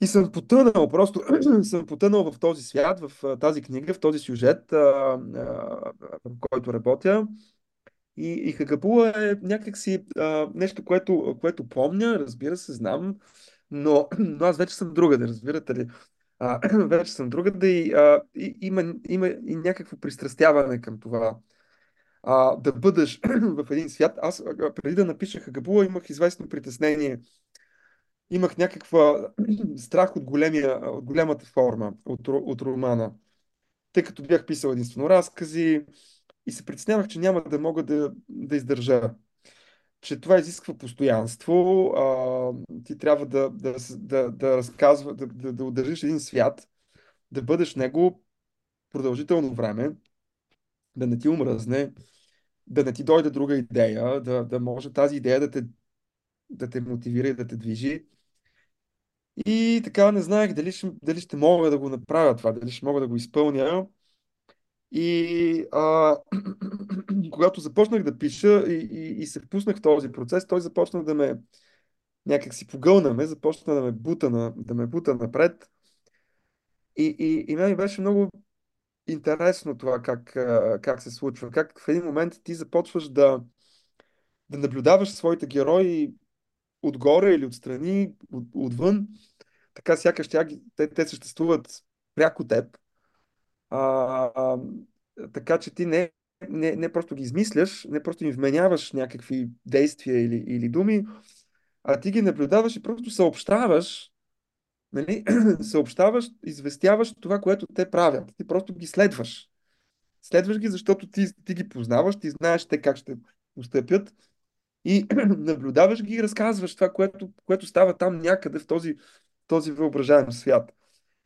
И съм потънал, просто съм потънал в този свят, в тази книга, в този сюжет, в който работя. И, и Хагабула е някакси а, нещо, което, което помня, разбира се, знам, но, но аз вече съм друга, да разбирате ли. А, вече съм друга, и, а, и има, има и някакво пристрастяване към това. А, да бъдеш в един свят. Аз преди да напиша Хагабула имах известно притеснение имах някаква страх от, големия, от голямата форма, от, от романа. Тъй като бях писал единствено разкази и се притеснявах, че няма да мога да, да издържа. Че това изисква постоянство. А, ти трябва да, да, да, да разказва, да, да, да удържиш един свят, да бъдеш него продължително време, да не ти умръзне, да не ти дойде друга идея, да, да може тази идея да те, да те мотивира и да те движи. И така не знаех дали ще, дали ще мога да го направя това, дали ще мога да го изпълня. И а, когато започнах да пиша и, и, и се впуснах в този процес, той започна да ме някак си погълнаме, започна да ме бута, на, да ме бута напред. И, и, и мен беше много интересно това как, как се случва. Как в един момент ти започваш да, да наблюдаваш своите герои отгоре или отстрани, от, отвън така сякаш тя, те, те съществуват пряко теб. А, а, така че ти не, не, не просто ги измисляш, не просто им вменяваш някакви действия или, или думи, а ти ги наблюдаваш и просто съобщаваш, нали? съобщаваш, известяваш това, което те правят. Ти просто ги следваш. Следваш ги, защото ти, ти ги познаваш, ти знаеш те как ще постъпят и наблюдаваш ги и разказваш това, което, което става там някъде в този този въображаем свят.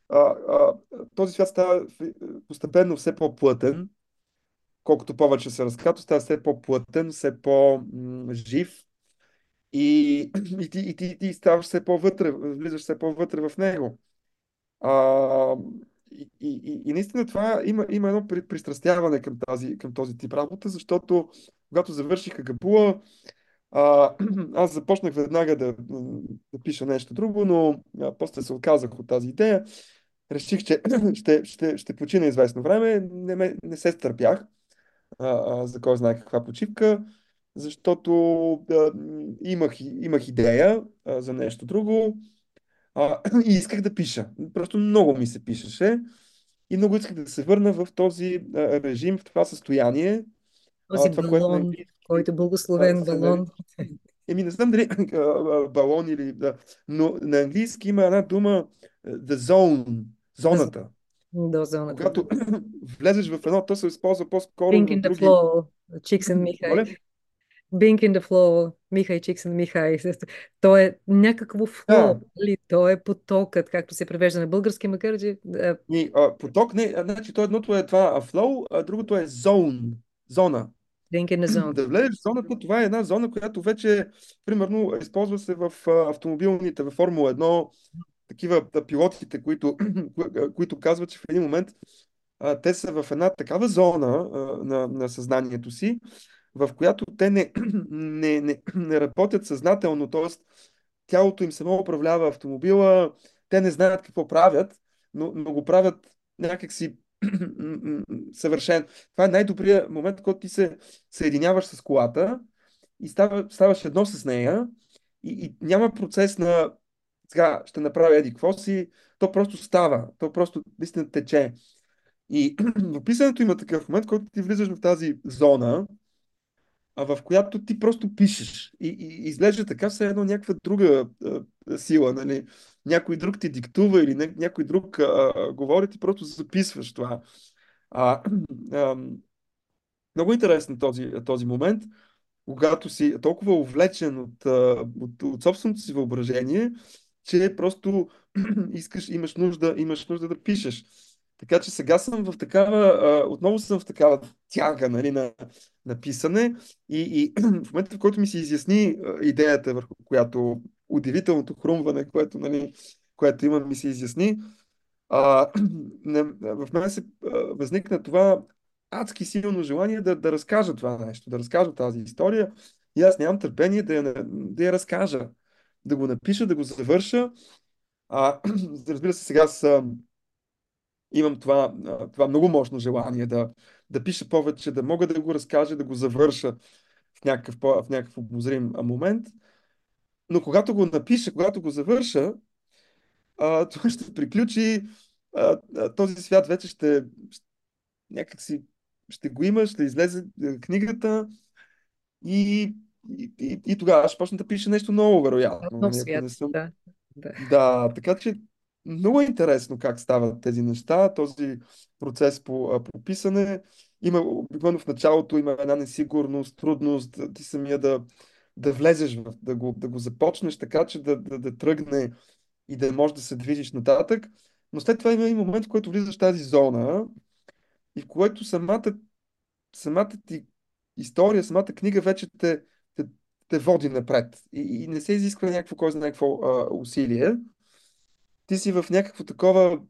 А, а, този свят става постепенно все по-плътен, колкото повече се разказва, става все по-плътен, все по-жив и, и, ти, и, ти, ти ставаш все по-вътре, влизаш все по-вътре в него. А, и, и, и наистина това има, има едно пристрастяване към, тази, към този тип работа, защото когато завърших Агапула, а, аз започнах веднага да, да пиша нещо друго, но а, после се отказах от тази идея. Реших, че ще, ще, ще почина известно време. Не, ме, не се стърпях а, а, за кой знае каква почивка, защото а, имах, имах идея а, за нещо друго а, и исках да пиша. Просто много ми се пишеше и много исках да се върна в този а, режим, в това състояние. Този а, това, балон, което който е благословен балон. Еми, не знам дали балон или... Да, но на английски има една дума the zone, зоната. До зоната. Когато влезеш в едно, то се използва по-скоро на in the други... flow, Чиксен Михай. Being in the flow, Михай Чиксен Михай. То е някакво флоу, Да. нали? То е потокът, както се превежда на български, макар че а, И, а, поток, не, а, значи, то едното е това а, flow, а другото е zone, зона. Being zone. Да влезеш в зоната, това е една зона, която вече, примерно, използва се в автомобилните, във Формула 1, такива пилотите, които, кои- които казват, че в един момент а, те са в една такава зона а, на, на съзнанието си, в която те не, не, не, не работят съзнателно, т.е. тялото им само управлява автомобила, те не знаят какво правят, но, но го правят някакси съвършен. Това е най-добрият момент, в който ти се съединяваш с колата и става, ставаш едно с нея и, и няма процес на сега ще направя еди какво си, то просто става, то просто наистина тече. И в писането има такъв момент, който ти влизаш в тази зона, а в която ти просто пишеш. И, и изглежда така все едно някаква друга а, сила, нали? Някой друг ти диктува или ня- някой друг а, а, говори, ти просто записваш това. А, а, много интересен този, този момент, когато си толкова увлечен от, от, от собственото си въображение, че просто искаш, имаш нужда, имаш нужда да пишеш. Така че сега съм в такава, отново съм в такава тяга, нали, на, на писане и, и в момента, в който ми се изясни идеята, върху която удивителното хрумване, което, нали, което имам, ми се изясни, а, не, в мен се възникна това адски силно желание да, да разкажа това нещо, да разкажа тази история и аз нямам търпение да я, да я разкажа, да го напиша, да го завърша. А, разбира се, сега с, имам това, това много мощно желание да, да пиша повече, да мога да го разкажа, да го завърша в някакъв, в някакъв обозрим момент. Но когато го напиша, когато го завърша, а, това ще приключи, а, а, този свят вече ще, ще някак си ще го има, ще излезе а, книгата и, и, и, и тогава ще почна да пише нещо ново, вероятно. Нов Нали, ако свят, не съм да. да. Да, така че много е интересно как стават тези неща, този процес по, по писане. Има, обикновено в началото има една несигурност, трудност, ти самия да, да влезеш в, да го, да го започнеш така, че да, да, да тръгне и да можеш да се движиш нататък. Но след това има и момент, в който влизаш в тази зона и в което самата, самата ти история, самата книга вече те, те, те води напред. И, и не се изисква някакво, кой знае какво а, усилие ти си в някакво такова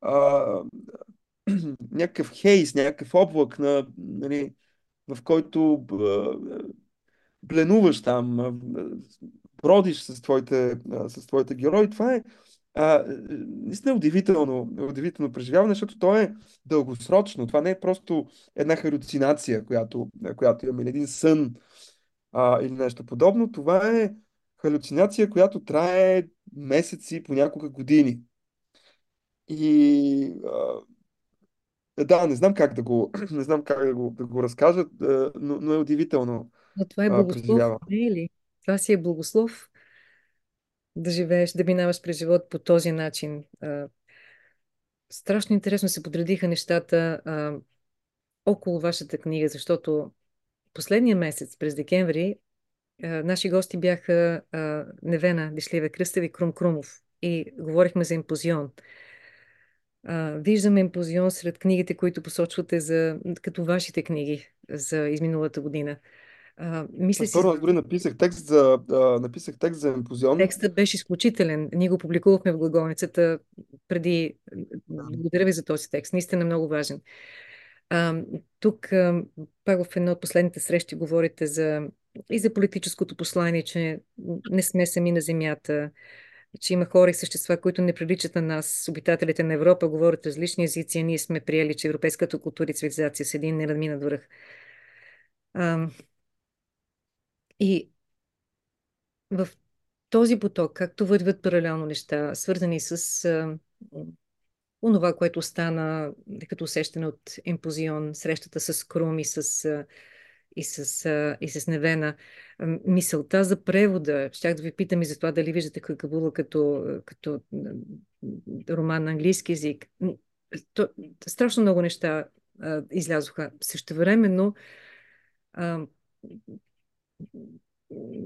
а, някакъв хейс, някакъв облак, на, нали, в който а, бленуваш там, бродиш с твоите, с твоите герои. Това е а, наистина удивително, удивително преживяване, защото то е дългосрочно. Това не е просто една халюцинация, която, която имаме, един сън а, или нещо подобно. Това е халюцинация, която трае месеци, понякога години. И а, да, не знам как да го, не знам как да го, да го разкажа, но, но е удивително Но това е благослов, не е ли? Това си е благослов да живееш, да минаваш през живот по този начин. А, страшно интересно се подредиха нещата а, около вашата книга, защото последния месец, през декември, наши гости бяха Невена Дишлива Кръстеви и Крум Крумов и говорихме за импозион. Виждаме импозион сред книгите, които посочвате за, като вашите книги за изминалата година. А, мисля Аз си, аз дори написах текст за, а, написах текст за емпозион. текстът беше изключителен. Ние го публикувахме в глаголницата преди. Благодаря ви за този текст. Наистина много важен. А, тук, а, пак в една от последните срещи, говорите за и за политическото послание, че не сме сами на Земята, че има хора и същества, които не приличат на нас, обитателите на Европа, говорят различни езици, а ние сме приели, че европейската култура и цивилизация са един неразминат връх. А, и в този поток, както вървят паралелно неща, свързани с а, онова, което стана като усещане от емпозион, срещата с Крум и с, а, и с, и с Невена. Мисълта за превода, щях да ви питам и за това дали виждате Кабула като, като роман на английски язик. то, страшно много неща а, излязоха. Същевременно а,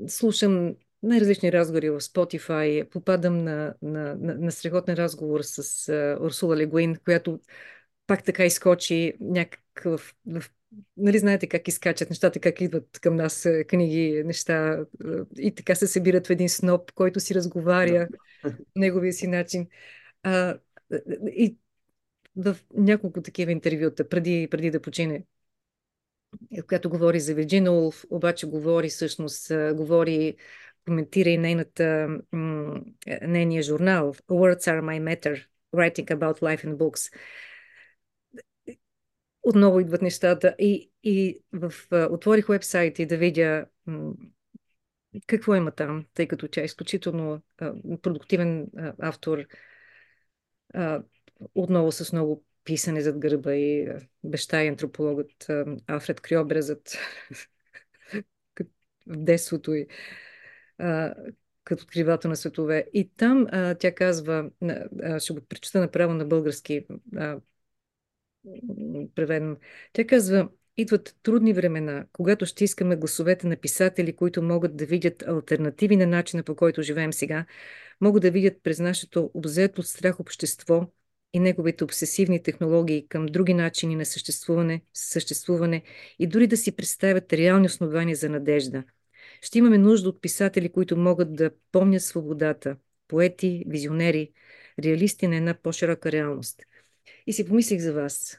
слушам най-различни разговори в Spotify, попадам на, на, на, на страхотен разговор с а, Урсула Легуин, която пак така изкочи някакъв... В, нали знаете как изкачат нещата, как идват към нас книги, неща и така се събират в един сноп, който си разговаря Да. неговия си начин. А, и в няколко такива интервюта, преди, преди да почине, която говори за Вирджина Улф, обаче говори всъщност, говори, коментира и нейната, нейния журнал Words are my matter, writing about life in books. Отново идват нещата и, и в, отворих вебсайт и да видя какво има там, тъй като тя е изключително а, продуктивен а, автор, а, отново с много писане зад гърба и баща и антропологът Алфред Крьобрезът в детството и като откривател на светове. И там а, тя казва, а, ще го прочета направо на български, а, преведен. Тя казва, идват трудни времена, когато ще искаме гласовете на писатели, които могат да видят альтернативи на начина по който живеем сега, могат да видят през нашето обзето от страх общество и неговите обсесивни технологии към други начини на съществуване, съществуване и дори да си представят реални основания за надежда. Ще имаме нужда от писатели, които могат да помнят свободата, поети, визионери, реалисти на една по-широка реалност. И си помислих за вас.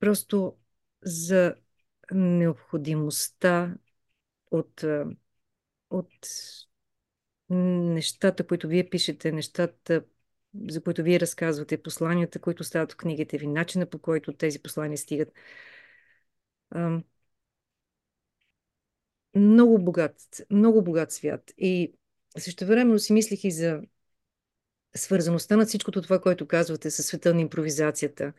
Просто за необходимостта от, от нещата, които вие пишете, нещата, за които вие разказвате, посланията, които стават в книгите ви, начина по който тези послания стигат. Много богат, много богат свят. И също времено си мислих и за свързаността на всичкото това, което казвате със света на импровизацията.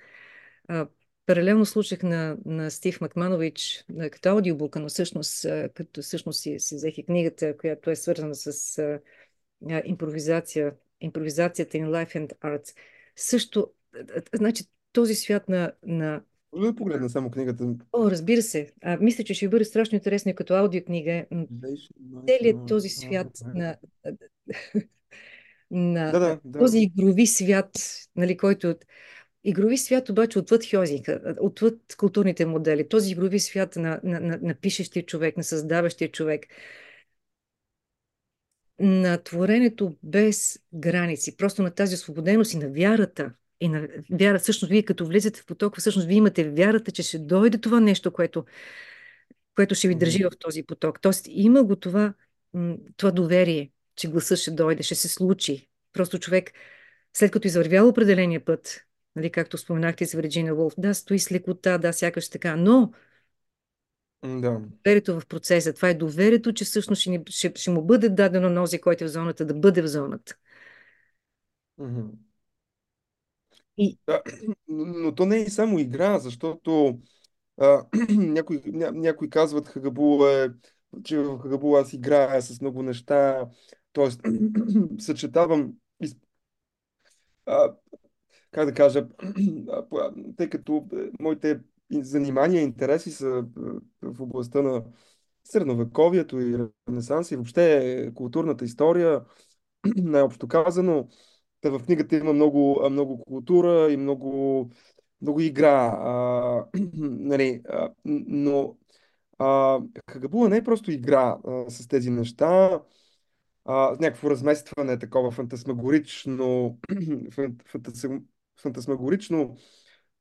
А, паралелно слушах на, на Стив Макманович като аудиобука, но всъщност, като всъщност си, си взех и книгата, която е свързана с а, импровизация, импровизацията in Life and Arts. Също, значи, този свят на, на Може да погледна само книгата. О, разбира се. А, мисля, че ще бъде страшно интересно като аудиокнига. Целият този свят на, на Да, да, да. този игрови свят, нали, който игрови свят обаче отвъд Хьозинга, отвъд културните модели, този игрови свят на, на, на, на пишещия човек, на създаващия човек, на творенето без граници, просто на тази освободеност и на вярата. И на вяра, всъщност, вие като влизате в потока, всъщност вие имате вярата, че ще дойде това нещо, което, което ще ви държи в този поток. Тоест, има го това, това доверие, че гласът ще дойде, ще се случи. Просто човек, след като извървял определения път, нали, както споменахте за Вирджина Волф, да, стои с лекота, да, сякаш така, но да. доверието в процеса, това е доверието, че всъщност ще, ни, ще, ще му бъде дадено нози, който е в зоната, да бъде в зоната. Mm-hmm. И... Да, но то не е само игра, защото а, някои, ня, някои казват Хагабула е, че в Хагабула аз играя с много неща, т.е. съчетавам из... а, как да кажа, тъй като моите занимания и интереси са в областта на средновековието и ренесанс и въобще културната история, най-общо казано, Та в книгата има много, много култура и много, много игра. А, нали, а, но а, Хагабула не е просто игра а, с тези неща, а, някакво разместване, такова фантасмагорично, фантасм, фантасмагорично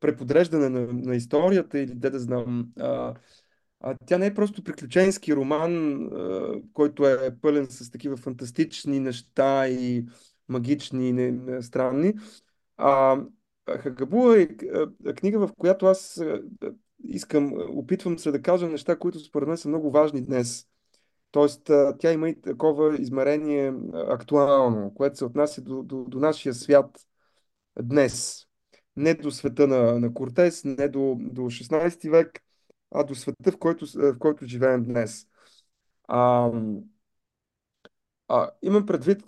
преподреждане на, на историята или де да знам. А, а тя не е просто приключенски роман, а, който е пълен с такива фантастични неща и магични, не, странни. А, Хагабула е книга, в която аз искам, опитвам се да кажа неща, които според мен са много важни днес. Тоест, тя има и такова измерение актуално, което се отнася до, до, до нашия свят днес. Не до света на, на Кортес, не до, до 16 век, а до света, в който, в който живеем днес. А, А, имам предвид,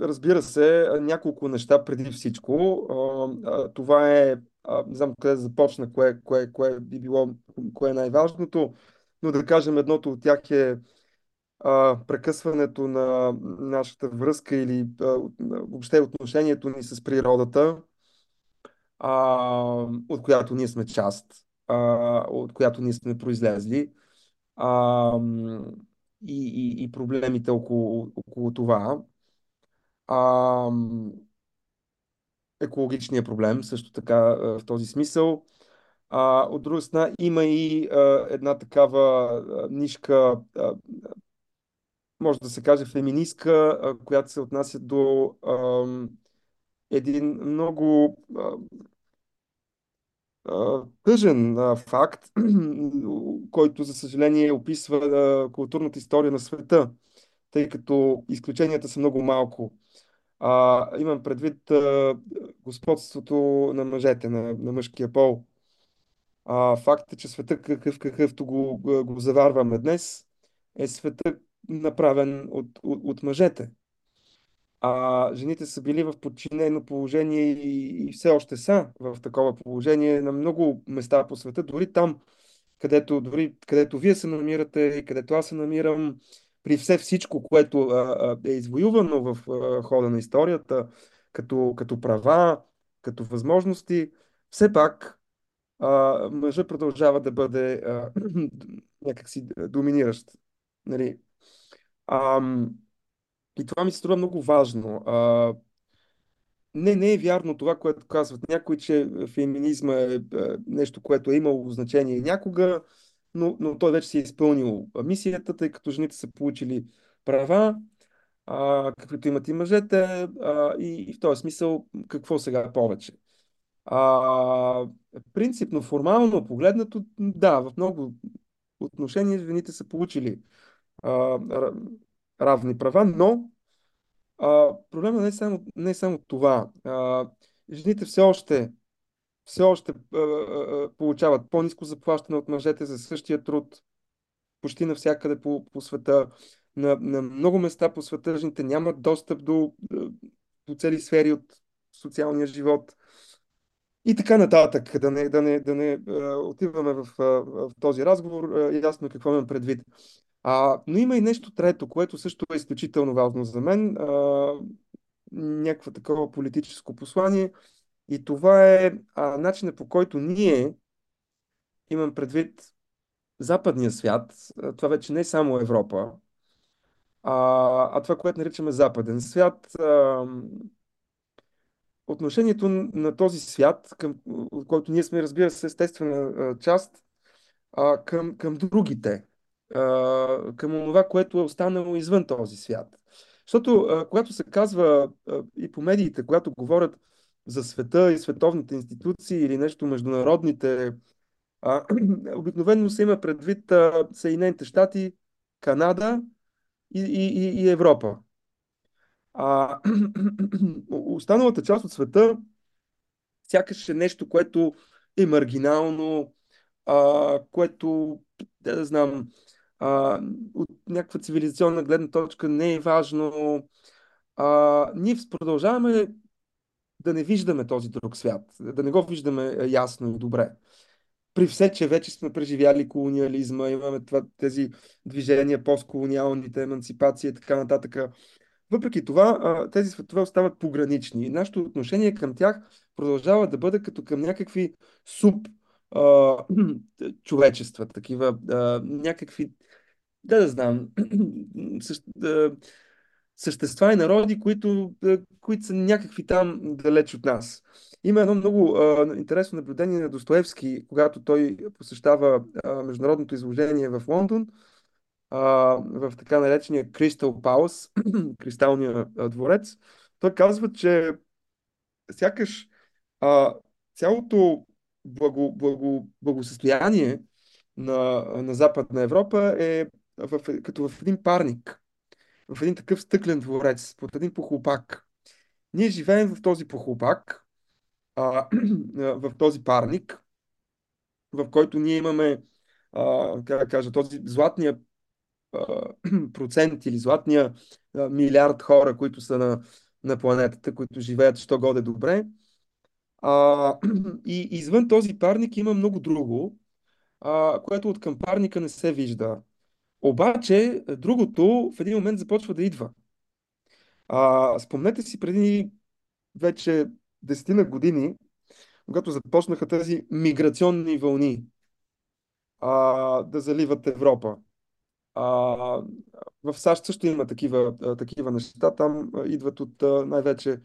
разбира се, няколко неща преди всичко. А, това е, а, не знам къде да започна, кое, кое, кое би било, кое е най-важното, но да кажем едното от тях е а, прекъсването на нашата връзка или а, въобще отношението ни с природата, а, от която ние сме част, а, от която ние сме произлезли а, и, и, и проблемите около, около това. А, екологичния проблем също така в този смисъл. А, от друга страна има и а, една такава а, нишка, а, може да се каже феминистка, а, която се отнася до а, един много а, тъжен факт, който за съжаление описва културната история на света, тъй като изключенията са много малко. А, имам предвид а, господството на мъжете, на, на мъжкия пол. А, факт е, че света какъв какъвто го, го заварваме днес, е света направен от, от, от мъжете. А жените са били в подчинено положение и, и все още са в такова положение на много места по света, дори там, където, дори, където вие се намирате и където аз се намирам, при все всичко, което а, е извоювано в а, хода на историята, като, като права, като възможности, все пак а, мъжа продължава да бъде а, някакси доминиращ. Нали? А, и това ми се струва много важно. А, не, не е вярно това, което казват някои, че феминизма е, е нещо, което е имало значение някога, но, но той вече си е изпълнил мисията, тъй като жените са получили права, а, каквито имат и мъжете, а, и, и в този смисъл какво сега повече. А, принципно, формално погледнато, да, в много отношения жените са получили а, равни права, но а, проблема не е само, не е само това. А, жените все още, все още а, а, получават по-низко заплащане от мъжете за същия труд, почти навсякъде по, по света. На, на много места по света жените нямат достъп до, до цели сфери от социалния живот. И така нататък, да не, да не, да не отиваме в, в този разговор, ясно какво имам предвид. А, но има и нещо трето, което също е изключително важно за мен. А, някакво такова политическо послание. И това е а, начинът по който ние, имам предвид западния свят, това вече не е само Европа, а, а това, което наричаме западен свят, а, отношението на този свят, към който ние сме, разбира се, естествена част, а, към, към другите към това, което е останало извън този свят. Защото когато се казва и по медиите, когато говорят за света и световните институции или нещо международните, обикновено се има предвид а, Съединените щати, Канада и, и, и Европа. А останалата част от света сякаш е нещо, което е маргинално, а, което, да знам, а, от някаква цивилизационна гледна точка не е важно. А, ние продължаваме да не виждаме този друг свят, да не го виждаме ясно и добре. При все, че вече сме преживяли колониализма, имаме това, тези движения, постколониалните, емансипация и така нататък. Въпреки това, тези светове остават погранични. Нашето отношение към тях продължава да бъде като към някакви суб човечества, такива някакви да да знам, същества и народи, които, които са някакви там далеч от нас. Има едно много а, интересно наблюдение на Достоевски, когато той посещава а, международното изложение в Лондон, а, в така наречения Crystal Palace, кристалния а, дворец. Той казва, че сякаш а, цялото благо, благо, благосъстояние на, на Западна Европа е в, като в един парник, в един такъв стъклен дворец, под един похлопак. Ние живеем в този похлопак, а, в този парник, в който ние имаме, а, как да кажа, този златния процент или златния а, милиард хора, които са на, на планетата, които живеят що годе добре. А, и извън този парник има много друго, а, което от към парника не се вижда. Обаче, другото в един момент започва да идва. А, спомнете си преди вече десетина години, когато започнаха тези миграционни вълни а, да заливат Европа. А, в САЩ също има такива, такива неща. Там идват от най-вече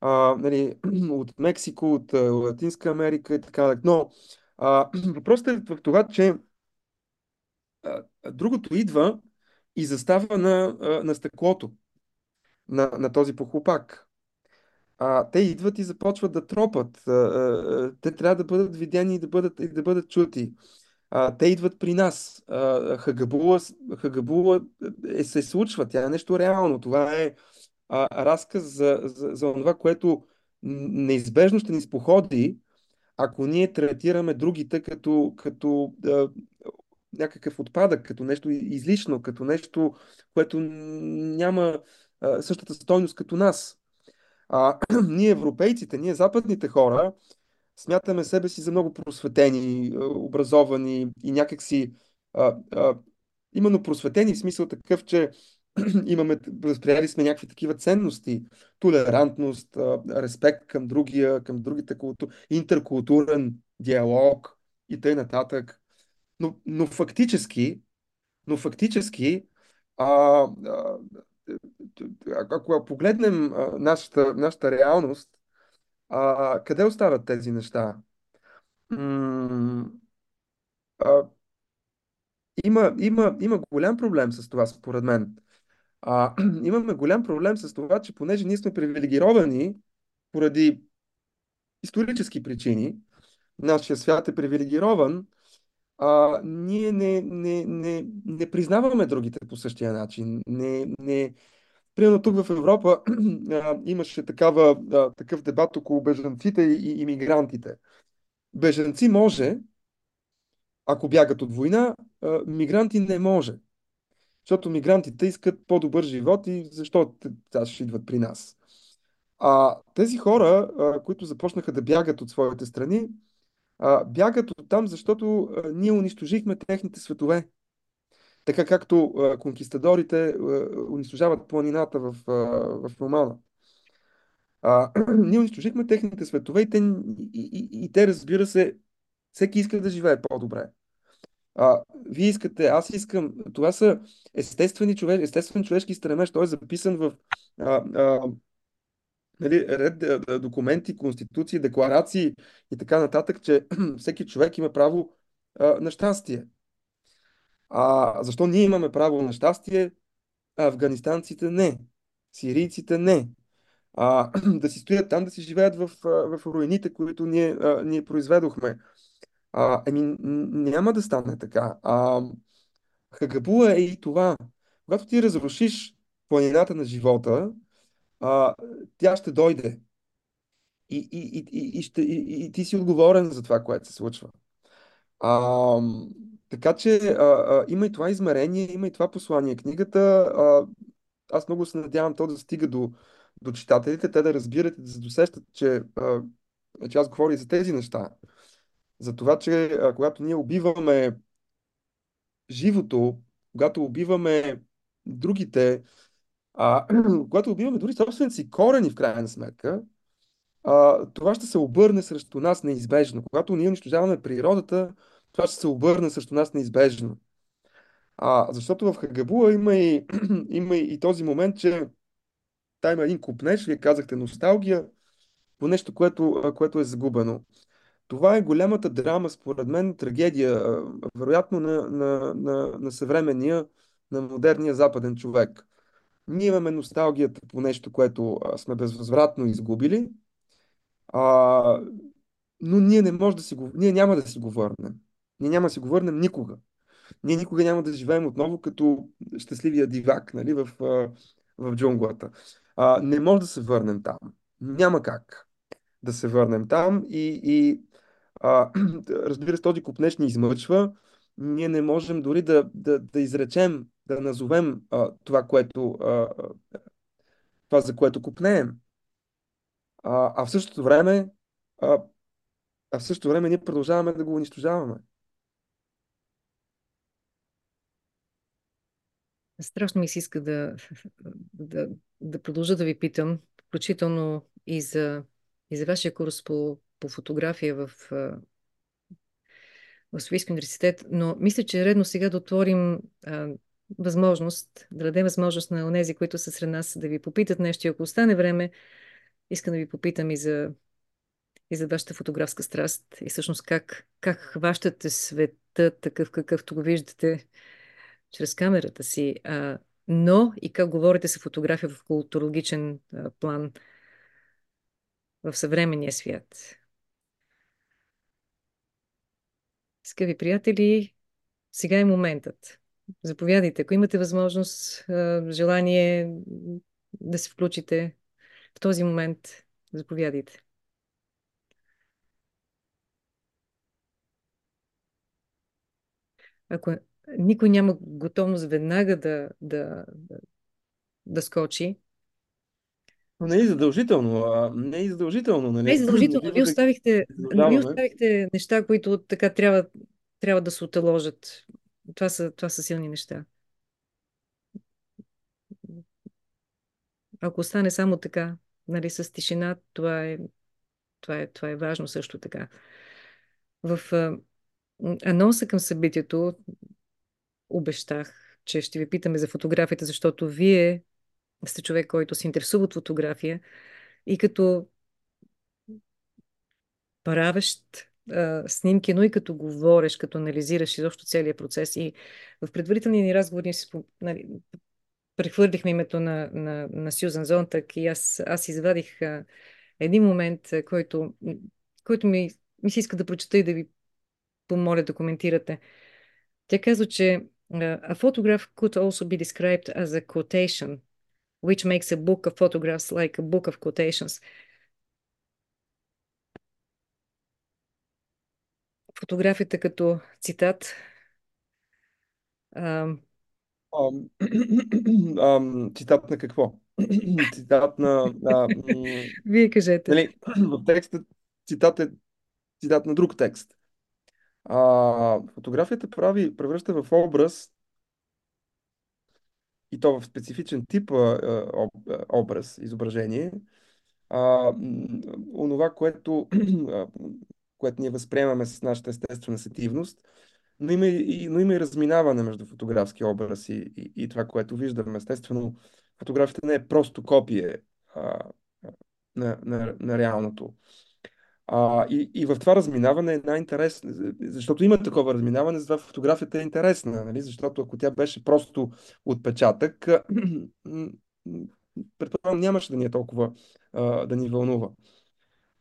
а, нали, от Мексико, от Латинска Америка и така. Но а, въпросът е в това, че другото идва и застава на, на стъклото, на, на този похлопак. А, те идват и започват да тропат. А, а, те трябва да бъдат видени и да бъдат, и да бъдат чути. А, те идват при нас. А, Хагабула, Хагабула е, се случва. Тя е нещо реално. Това е а, разказ за, за, за това, което неизбежно ще ни споходи, ако ние третираме другите като, като а, някакъв отпадък, като нещо излишно, като нещо, което няма а, същата стойност като нас. А, ние, европейците, ние, западните хора, смятаме себе си за много просветени, образовани и някакси а, а, именно просветени в смисъл такъв, че имаме, възприели сме някакви такива ценности, толерантност, а, респект към другия, към другите култури, интеркултурен диалог и т.н. нататък. Но, но фактически, но фактически, а, а, ако погледнем нашата, нашата реалност, а, къде остават тези неща? Има, има, има голям проблем с това, според мен. А, имаме голям проблем с това, че понеже ние сме привилегировани поради исторически причини, нашия свят е привилегирован, а, ние не, не, не, не признаваме другите по същия начин. Не, не... Примерно тук в Европа а, имаше такава, а, такъв дебат около бежанците и иммигрантите. Бежанци може, ако бягат от война, а, мигранти не може. Защото мигрантите искат по-добър живот и защо те ще идват при нас. А тези хора, а, които започнаха да бягат от своите страни, бягат от там, защото ние унищожихме техните светове. Така както конкистадорите унищожават планината в, а, в романа. А, ние унищожихме техните светове и те, и, и, и те, разбира се, всеки иска да живее по-добре. А, вие искате, аз искам. Това са естествени човек, естествен човешки стремеж. Той е записан в а, а, нали, ред документи, конституции, декларации и така нататък, че всеки човек има право а, на щастие. А защо ние имаме право на щастие, а афганистанците не, сирийците не. А, да си стоят там, да си живеят в, в руините, които ние, а, ние произведохме. А, еми, няма да стане така. А, Хагабула е и това. Когато ти разрушиш планината на живота, а, тя ще дойде. И, и, и, и, ще, и, и ти си отговорен за това, което се случва. А, така че а, а, има и това измерение, има и това послание. Книгата, а, аз много се надявам то да стига до, до читателите, те да разбират и да се досещат, че, а, че аз говоря и за тези неща. За това, че а, когато ние убиваме живото, когато убиваме другите, а, когато убиваме дори собствените си корени в крайна сметка, а, това ще се обърне срещу нас неизбежно. Когато ние унищожаваме природата, това ще се обърне срещу нас неизбежно. А, защото в Хагабула има и, има и този момент, че там има един купнеж, вие казахте носталгия, по нещо, което, което е загубено. Това е голямата драма, според мен, трагедия, вероятно на, на, на, на съвременния, на модерния западен човек. Ние имаме носталгията по нещо, което сме безвъзвратно изгубили, а, но ние не може да си го, ние няма да си го върнем. Ние няма да си го върнем никога. Ние никога няма да живеем отново като щастливия дивак нали, в, в джунглата. А, не може да се върнем там. Няма как да се върнем там и, и а, разбира се, този купнеж ни измъчва, ние не можем дори да, да, да изречем, да назовем а, това, което, а, това, за което купнеем. А, а в същото време, а, а в същото време ние продължаваме да го унищожаваме. Страшно ми се иска да, да, да продължа да ви питам, включително и за, и за вашия курс по, по фотография в, в Софийски университет, но мисля, че е редно сега да отворим а, възможност, да дадем възможност на онези, които са сред нас, да ви попитат нещо. И ако остане време, искам да ви попитам и за, и за вашата фотографска страст и всъщност как, как хващате света такъв, какъвто го виждате чрез камерата си, а, но и как говорите за фотография в културологичен а, план в съвременния свят. Скъпи приятели, сега е моментът. Заповядайте, ако имате възможност, желание да се включите в този момент, заповядайте. Ако никой няма готовност веднага да, да, да, да скочи, но не е задължително. А, не е задължително. Нали? Не е задължително. Вие оставихте, вие оставихте неща, които така трябва, трябва да се отложат. Това са, това са силни неща. Ако остане само така, нали, с тишина, това е, това е, това е важно също така. В а, анонса към събитието обещах, че ще ви питаме за фотографията, защото вие сте човек, който се интересува от фотография и като правещ а, снимки, но и като говориш, като анализираш изобщо целият процес. И в предварителния ни разговор ние си, нали, прехвърлихме името на, на, на Сюзан Зонтак и аз, аз извадих а, един момент, който, който ми, ми се иска да прочета и да ви помоля да коментирате. Тя казва, че a photograph could also be described as a quotation which makes a book of photographs like a book of quotations. Фотографията като цитат. А... Um, цитат на какво? цитат на... А, Вие кажете. Нали, в текста цитат е цитат на друг текст. А, фотографията прави, превръща в образ и то в специфичен тип а, образ, изображение, а, онова, което, което ние възприемаме с нашата естествена сетивност, но има, и, но има и разминаване между фотографски образ и, и, и това, което виждаме. Естествено, фотографията не е просто копие а, на, на, на реалното. А, и, и в това разминаване е най-интересно, защото има такова разминаване, затова фотографията е интересна, нали? защото ако тя беше просто отпечатък, предполагам нямаше да ни е толкова а, да ни вълнува.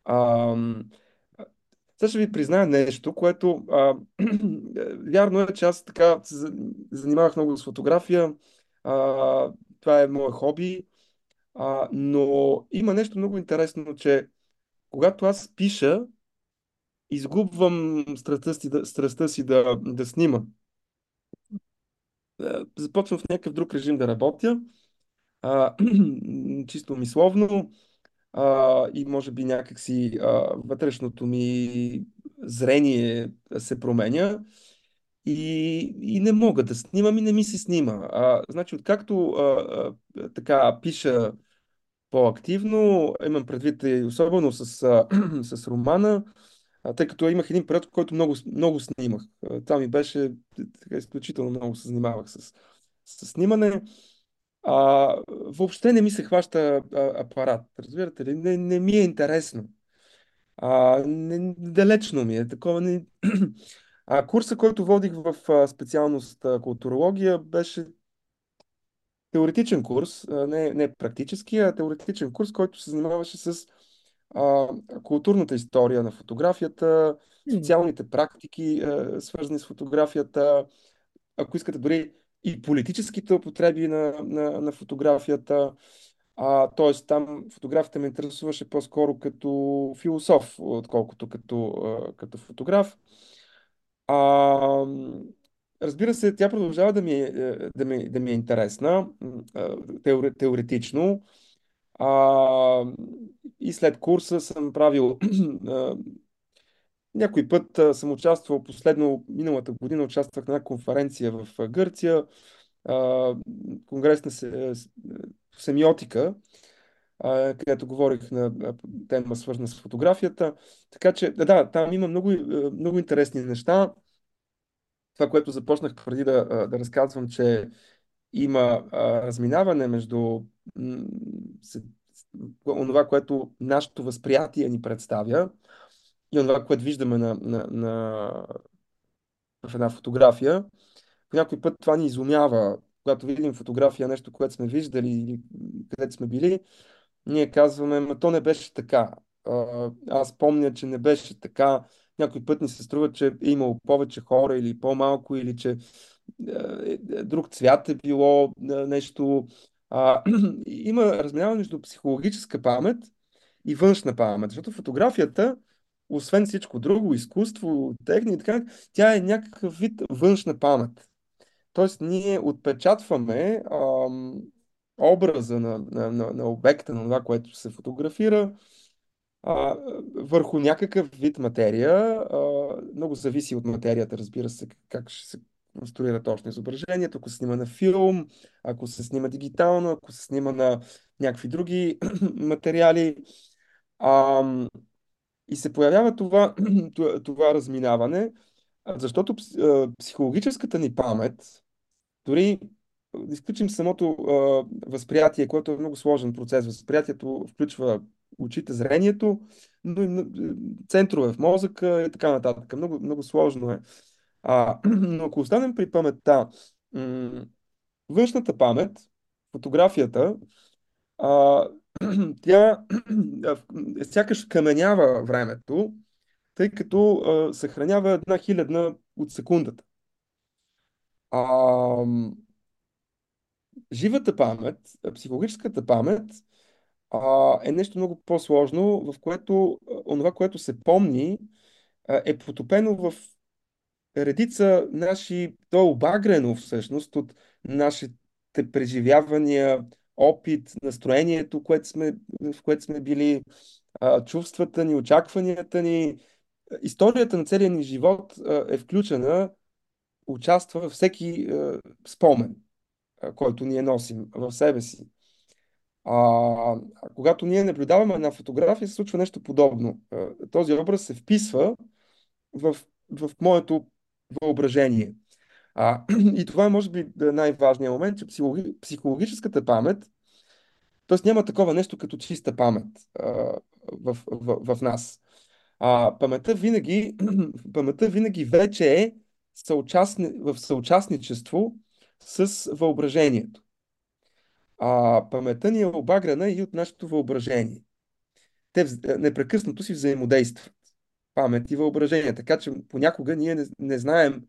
А, сега ще ви призная нещо, което а, вярно е, че аз така се занимавах много с фотография, а, това е мое хоби, а, но има нещо много интересно, че когато аз пиша, изгубвам страстта си да, страстта си да, да снимам. Е, започвам в някакъв друг режим да работя, а, чисто мисловно а, и може би някакси а, вътрешното ми зрение се променя и, и не мога да снимам и не ми се снима. А, значи, откакто а, а, така пиша по-активно. Имам предвид и особено с, с романа, тъй като имах един период, който много, много снимах. Това ми беше така, изключително много се занимавах с, с снимане. А, въобще не ми се хваща а, апарат. Разбирате ли? Не, не ми е интересно. А, не, далечно ми е. Такова не... А курса, който водих в а, специалност а, културология, беше теоретичен курс, не, не практически, а теоретичен курс, който се занимаваше с а, културната история на фотографията, социалните практики, а, свързани с фотографията, ако искате дори и политическите употреби на, на, на фотографията. А, т.е. там фотографията ме интересуваше по-скоро като философ, отколкото като, като фотограф. А, разбира се, тя продължава да ми е, е, да ми, да ми е интересна теоре, теоретично. А, и след курса съм правил някой път съм участвал, последно миналата година участвах на една конференция в Гърция, конгрес на семиотика, където говорих на тема свързана с фотографията. Така че, да, там има много, много интересни неща. Това, което започнах преди да, да разказвам, че има разминаване между това, което нашето възприятие ни представя и това, което виждаме на, на, на, в една фотография. По някой път това ни изумява. Когато видим фотография, нещо, което сме виждали или където сме били, ние казваме, ма то не беше така. Аз помня, че не беше така. Някой път ни се струва, че е имало повече хора или по-малко, или че е, друг цвят е било нещо. А, има разминаване между психологическа памет и външна памет. Защото фотографията, освен всичко друго, изкуство, техника, така, тя е някакъв вид външна памет. Тоест, ние отпечатваме ам, образа на, на, на, на обекта, на това, което се фотографира, а, върху някакъв вид материя. А, много зависи от материята, разбира се, как ще се конструира точно изображението, ако се снима на филм, ако се снима дигитално, ако се снима на някакви други материали. А, и се появява това, това разминаване, защото психологическата ни памет, дори изключим самото възприятие, което е много сложен процес. Възприятието включва очите, зрението, но и центрове в мозъка и така нататък. Много, много сложно е. А, но ако останем при паметта, външната памет, фотографията, а, тя сякаш каменява времето, тъй като а, съхранява една хилядна от секундата. А, живата памет, психологическата памет а, е нещо много по-сложно, в което онова, което се помни, е потопено в редица наши, то е обагрено всъщност от нашите преживявания, опит, настроението, което сме, в което сме били, чувствата ни, очакванията ни. Историята на целия ни живот е включена, участва във всеки спомен, който ние носим в себе си. А, когато ние наблюдаваме една фотография, се случва нещо подобно. Този образ се вписва в, в моето въображение. А, и това е, може би, най-важният момент, че психологи, психологическата памет, т.е. няма такова нещо като чиста памет а, в, в, в нас. А, паметта, винаги, паметта винаги вече е съучастни, в съучастничество с въображението. А паметта ни е обаграна и от нашето въображение. Те непрекъснато си взаимодействат. Памет и въображение. Така че понякога ние не, не знаем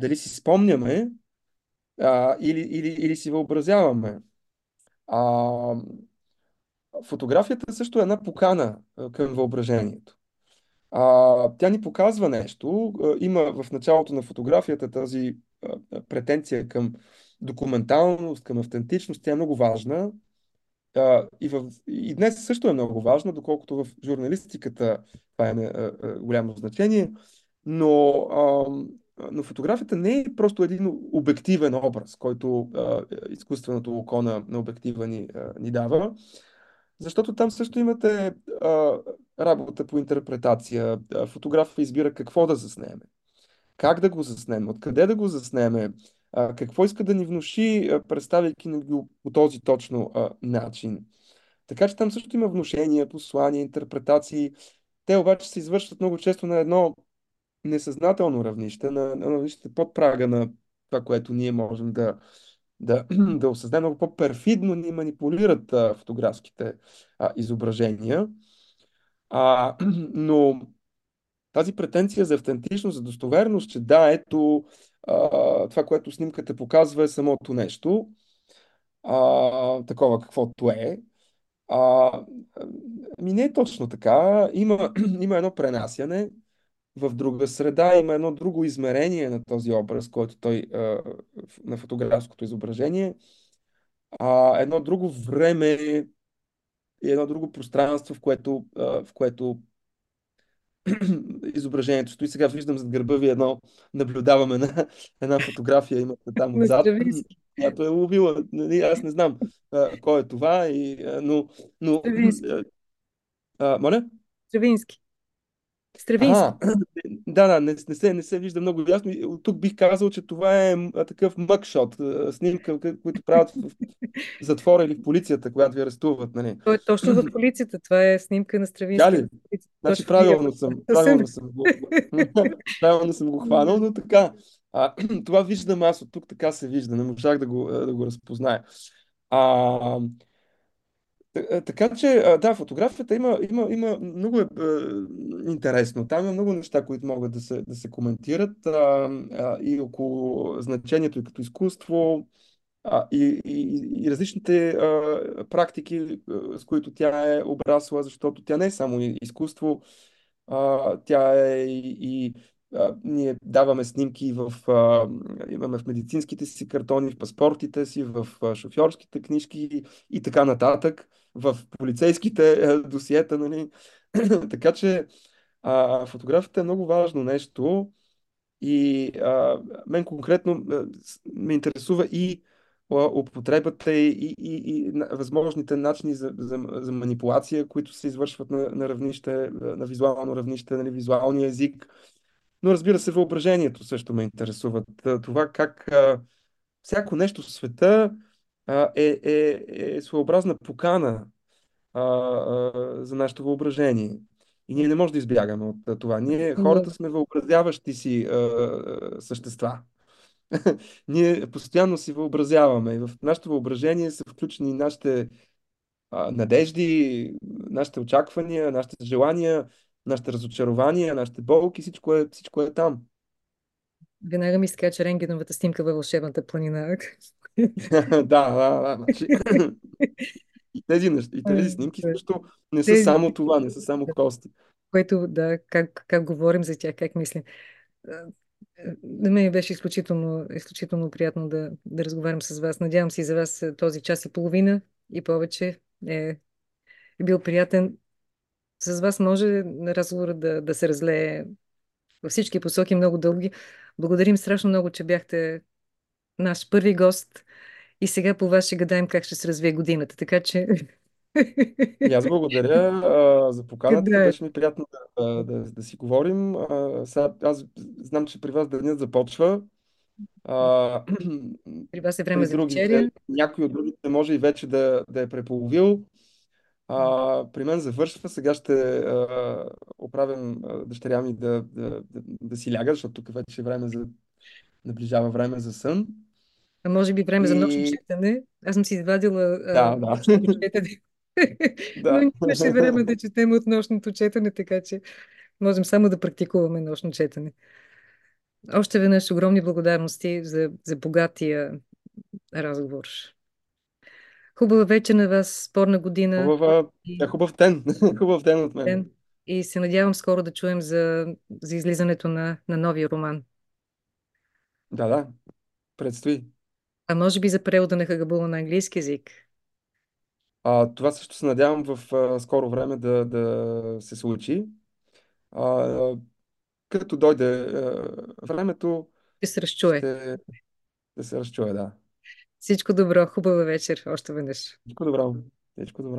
дали си спомняме а, или, или, или си въобразяваме. А, фотографията също е една покана към въображението. А, тя ни показва нещо. Има в началото на фотографията тази претенция към документалност, към автентичност. Тя е много важна. И, в, и днес също е много важна, доколкото в журналистиката това е голямо значение. Но но фотографията не е просто един обективен образ, който а, изкуственото око на, на обектива ни, а, ни дава, защото там също имате а, работа по интерпретация. Фотографът избира какво да заснеме, как да го заснеме, откъде да го заснеме, а, какво иска да ни внуши, представяйки ни го по този точно а, начин. Така че там също има внушения, послания, интерпретации. Те обаче се извършват много често на едно несъзнателно равнище, на, на равнище под прага на това, което ние можем да, да, да осъзнаем. Много по-перфидно ни манипулират а, фотографските а, изображения. А, но тази претенция за автентичност, за достоверност, че да, ето а, това, което снимката показва е самото нещо, а, такова каквото е. А, ми не е точно така. Има, има едно пренасяне в друга среда, има едно друго измерение на този образ, който той на фотографското изображение, а, едно друго време и едно друго пространство, в което, в което изображението стои. Сега виждам зад гърба ви едно, наблюдаваме на една фотография, имате там отзад, която е ловила. Нали, аз не знам а, кой е това, и, а, но, но а, моля? Стравински. Стравински. Ага, да, да, не, не, се, не се вижда много ясно. Тук бих казал, че това е такъв мъкшот, а, снимка, които правят в затвора или в полицията, когато ви арестуват. Нали. Той е точно в полицията. Това е снимка на Стравински. ли? Значи правилно съм, правилно съм го, правилно съм го хванал, но така. А, това виждам аз от тук, така се вижда. Не можах да го, да го разпозная. А, а, Така че, да, фотографията има, има, има много е, е, интересно. Там има много неща, които могат да се, да се коментират а, а, и около значението и като изкуство, а, и, и, и различните а, практики, с които тя е обрасла, защото тя не е само изкуство, а, тя е и, и ние даваме снимки в, а, имаме в медицинските си картони, в паспортите си, в а, шофьорските книжки и така нататък, в полицейските а, досиета, нали? Така че а, фотографията е много важно нещо и а, мен конкретно а, ме интересува и употребата и, и, и, и възможните начини за, за, за манипулация, които се извършват на, на равнище, на визуално равнище, нали, визуалния език. Но разбира се, въображението също ме интересува. Това как а, всяко нещо в света а, е, е, е своеобразна покана а, а, за нашето въображение. И ние не можем да избягаме от това. Ние, хората, сме въобразяващи си а, а, същества. Ние постоянно си въобразяваме. И в нашето въображение са включени нашите а, надежди, нашите очаквания, нашите желания, нашите разочарования, нашите болки. Всичко е, всичко е там. Веднага ми скача рентгеновата снимка във вълшебната планина. Да, да, да. Значи, и тези, неща- и тези снимки също не са само това, не са само кости. което, да, как, как говорим за тях, как мислим. На мен беше изключително, изключително приятно да, да разговарям с вас. Надявам се и за вас този час и половина и повече е, е бил приятен. С вас може разговорът да, да се разлее във всички посоки много дълги. Благодарим страшно много, че бяхте наш първи гост и сега по вас ще гадаем как ще се развие годината. Така че И аз благодаря а, за поканата. гадаем. Беше ми приятно да, да, да, да си говорим. А, сега, аз знам, че при вас денят започва. А, При вас е време за другите, вечеря. някой от другите може и вече да, да е преполовил. А, при мен завършва. Сега ще а, оправям а, дъщеря ми да, да, да, да си ляга, защото тук вече е време за, наближава време за сън. А може би време за нощно И четене. Аз съм си извадила а, да, да. нощното четене. Но да. нямаше време да четем от нощното четене, така че можем само да практикуваме нощно четене. Още веднъж огромни благодарности за, за богатия разговор. Хубава вечер на вас, спорна година Хубава, е и хубав ден. Хубав ден от мен. ден. И се надявам скоро да чуем за, за излизането на, на новия роман. Да, да. Предстои. А може би за превода на Хагабула на английски язик. А, това също се надявам в а, скоро време да, да се случи. А, като дойде а, времето, Ще се разчуе. ще да се разчуе, да. Всичко добро, хубава вечер още веднъж. Всичко добро. Всичко добро.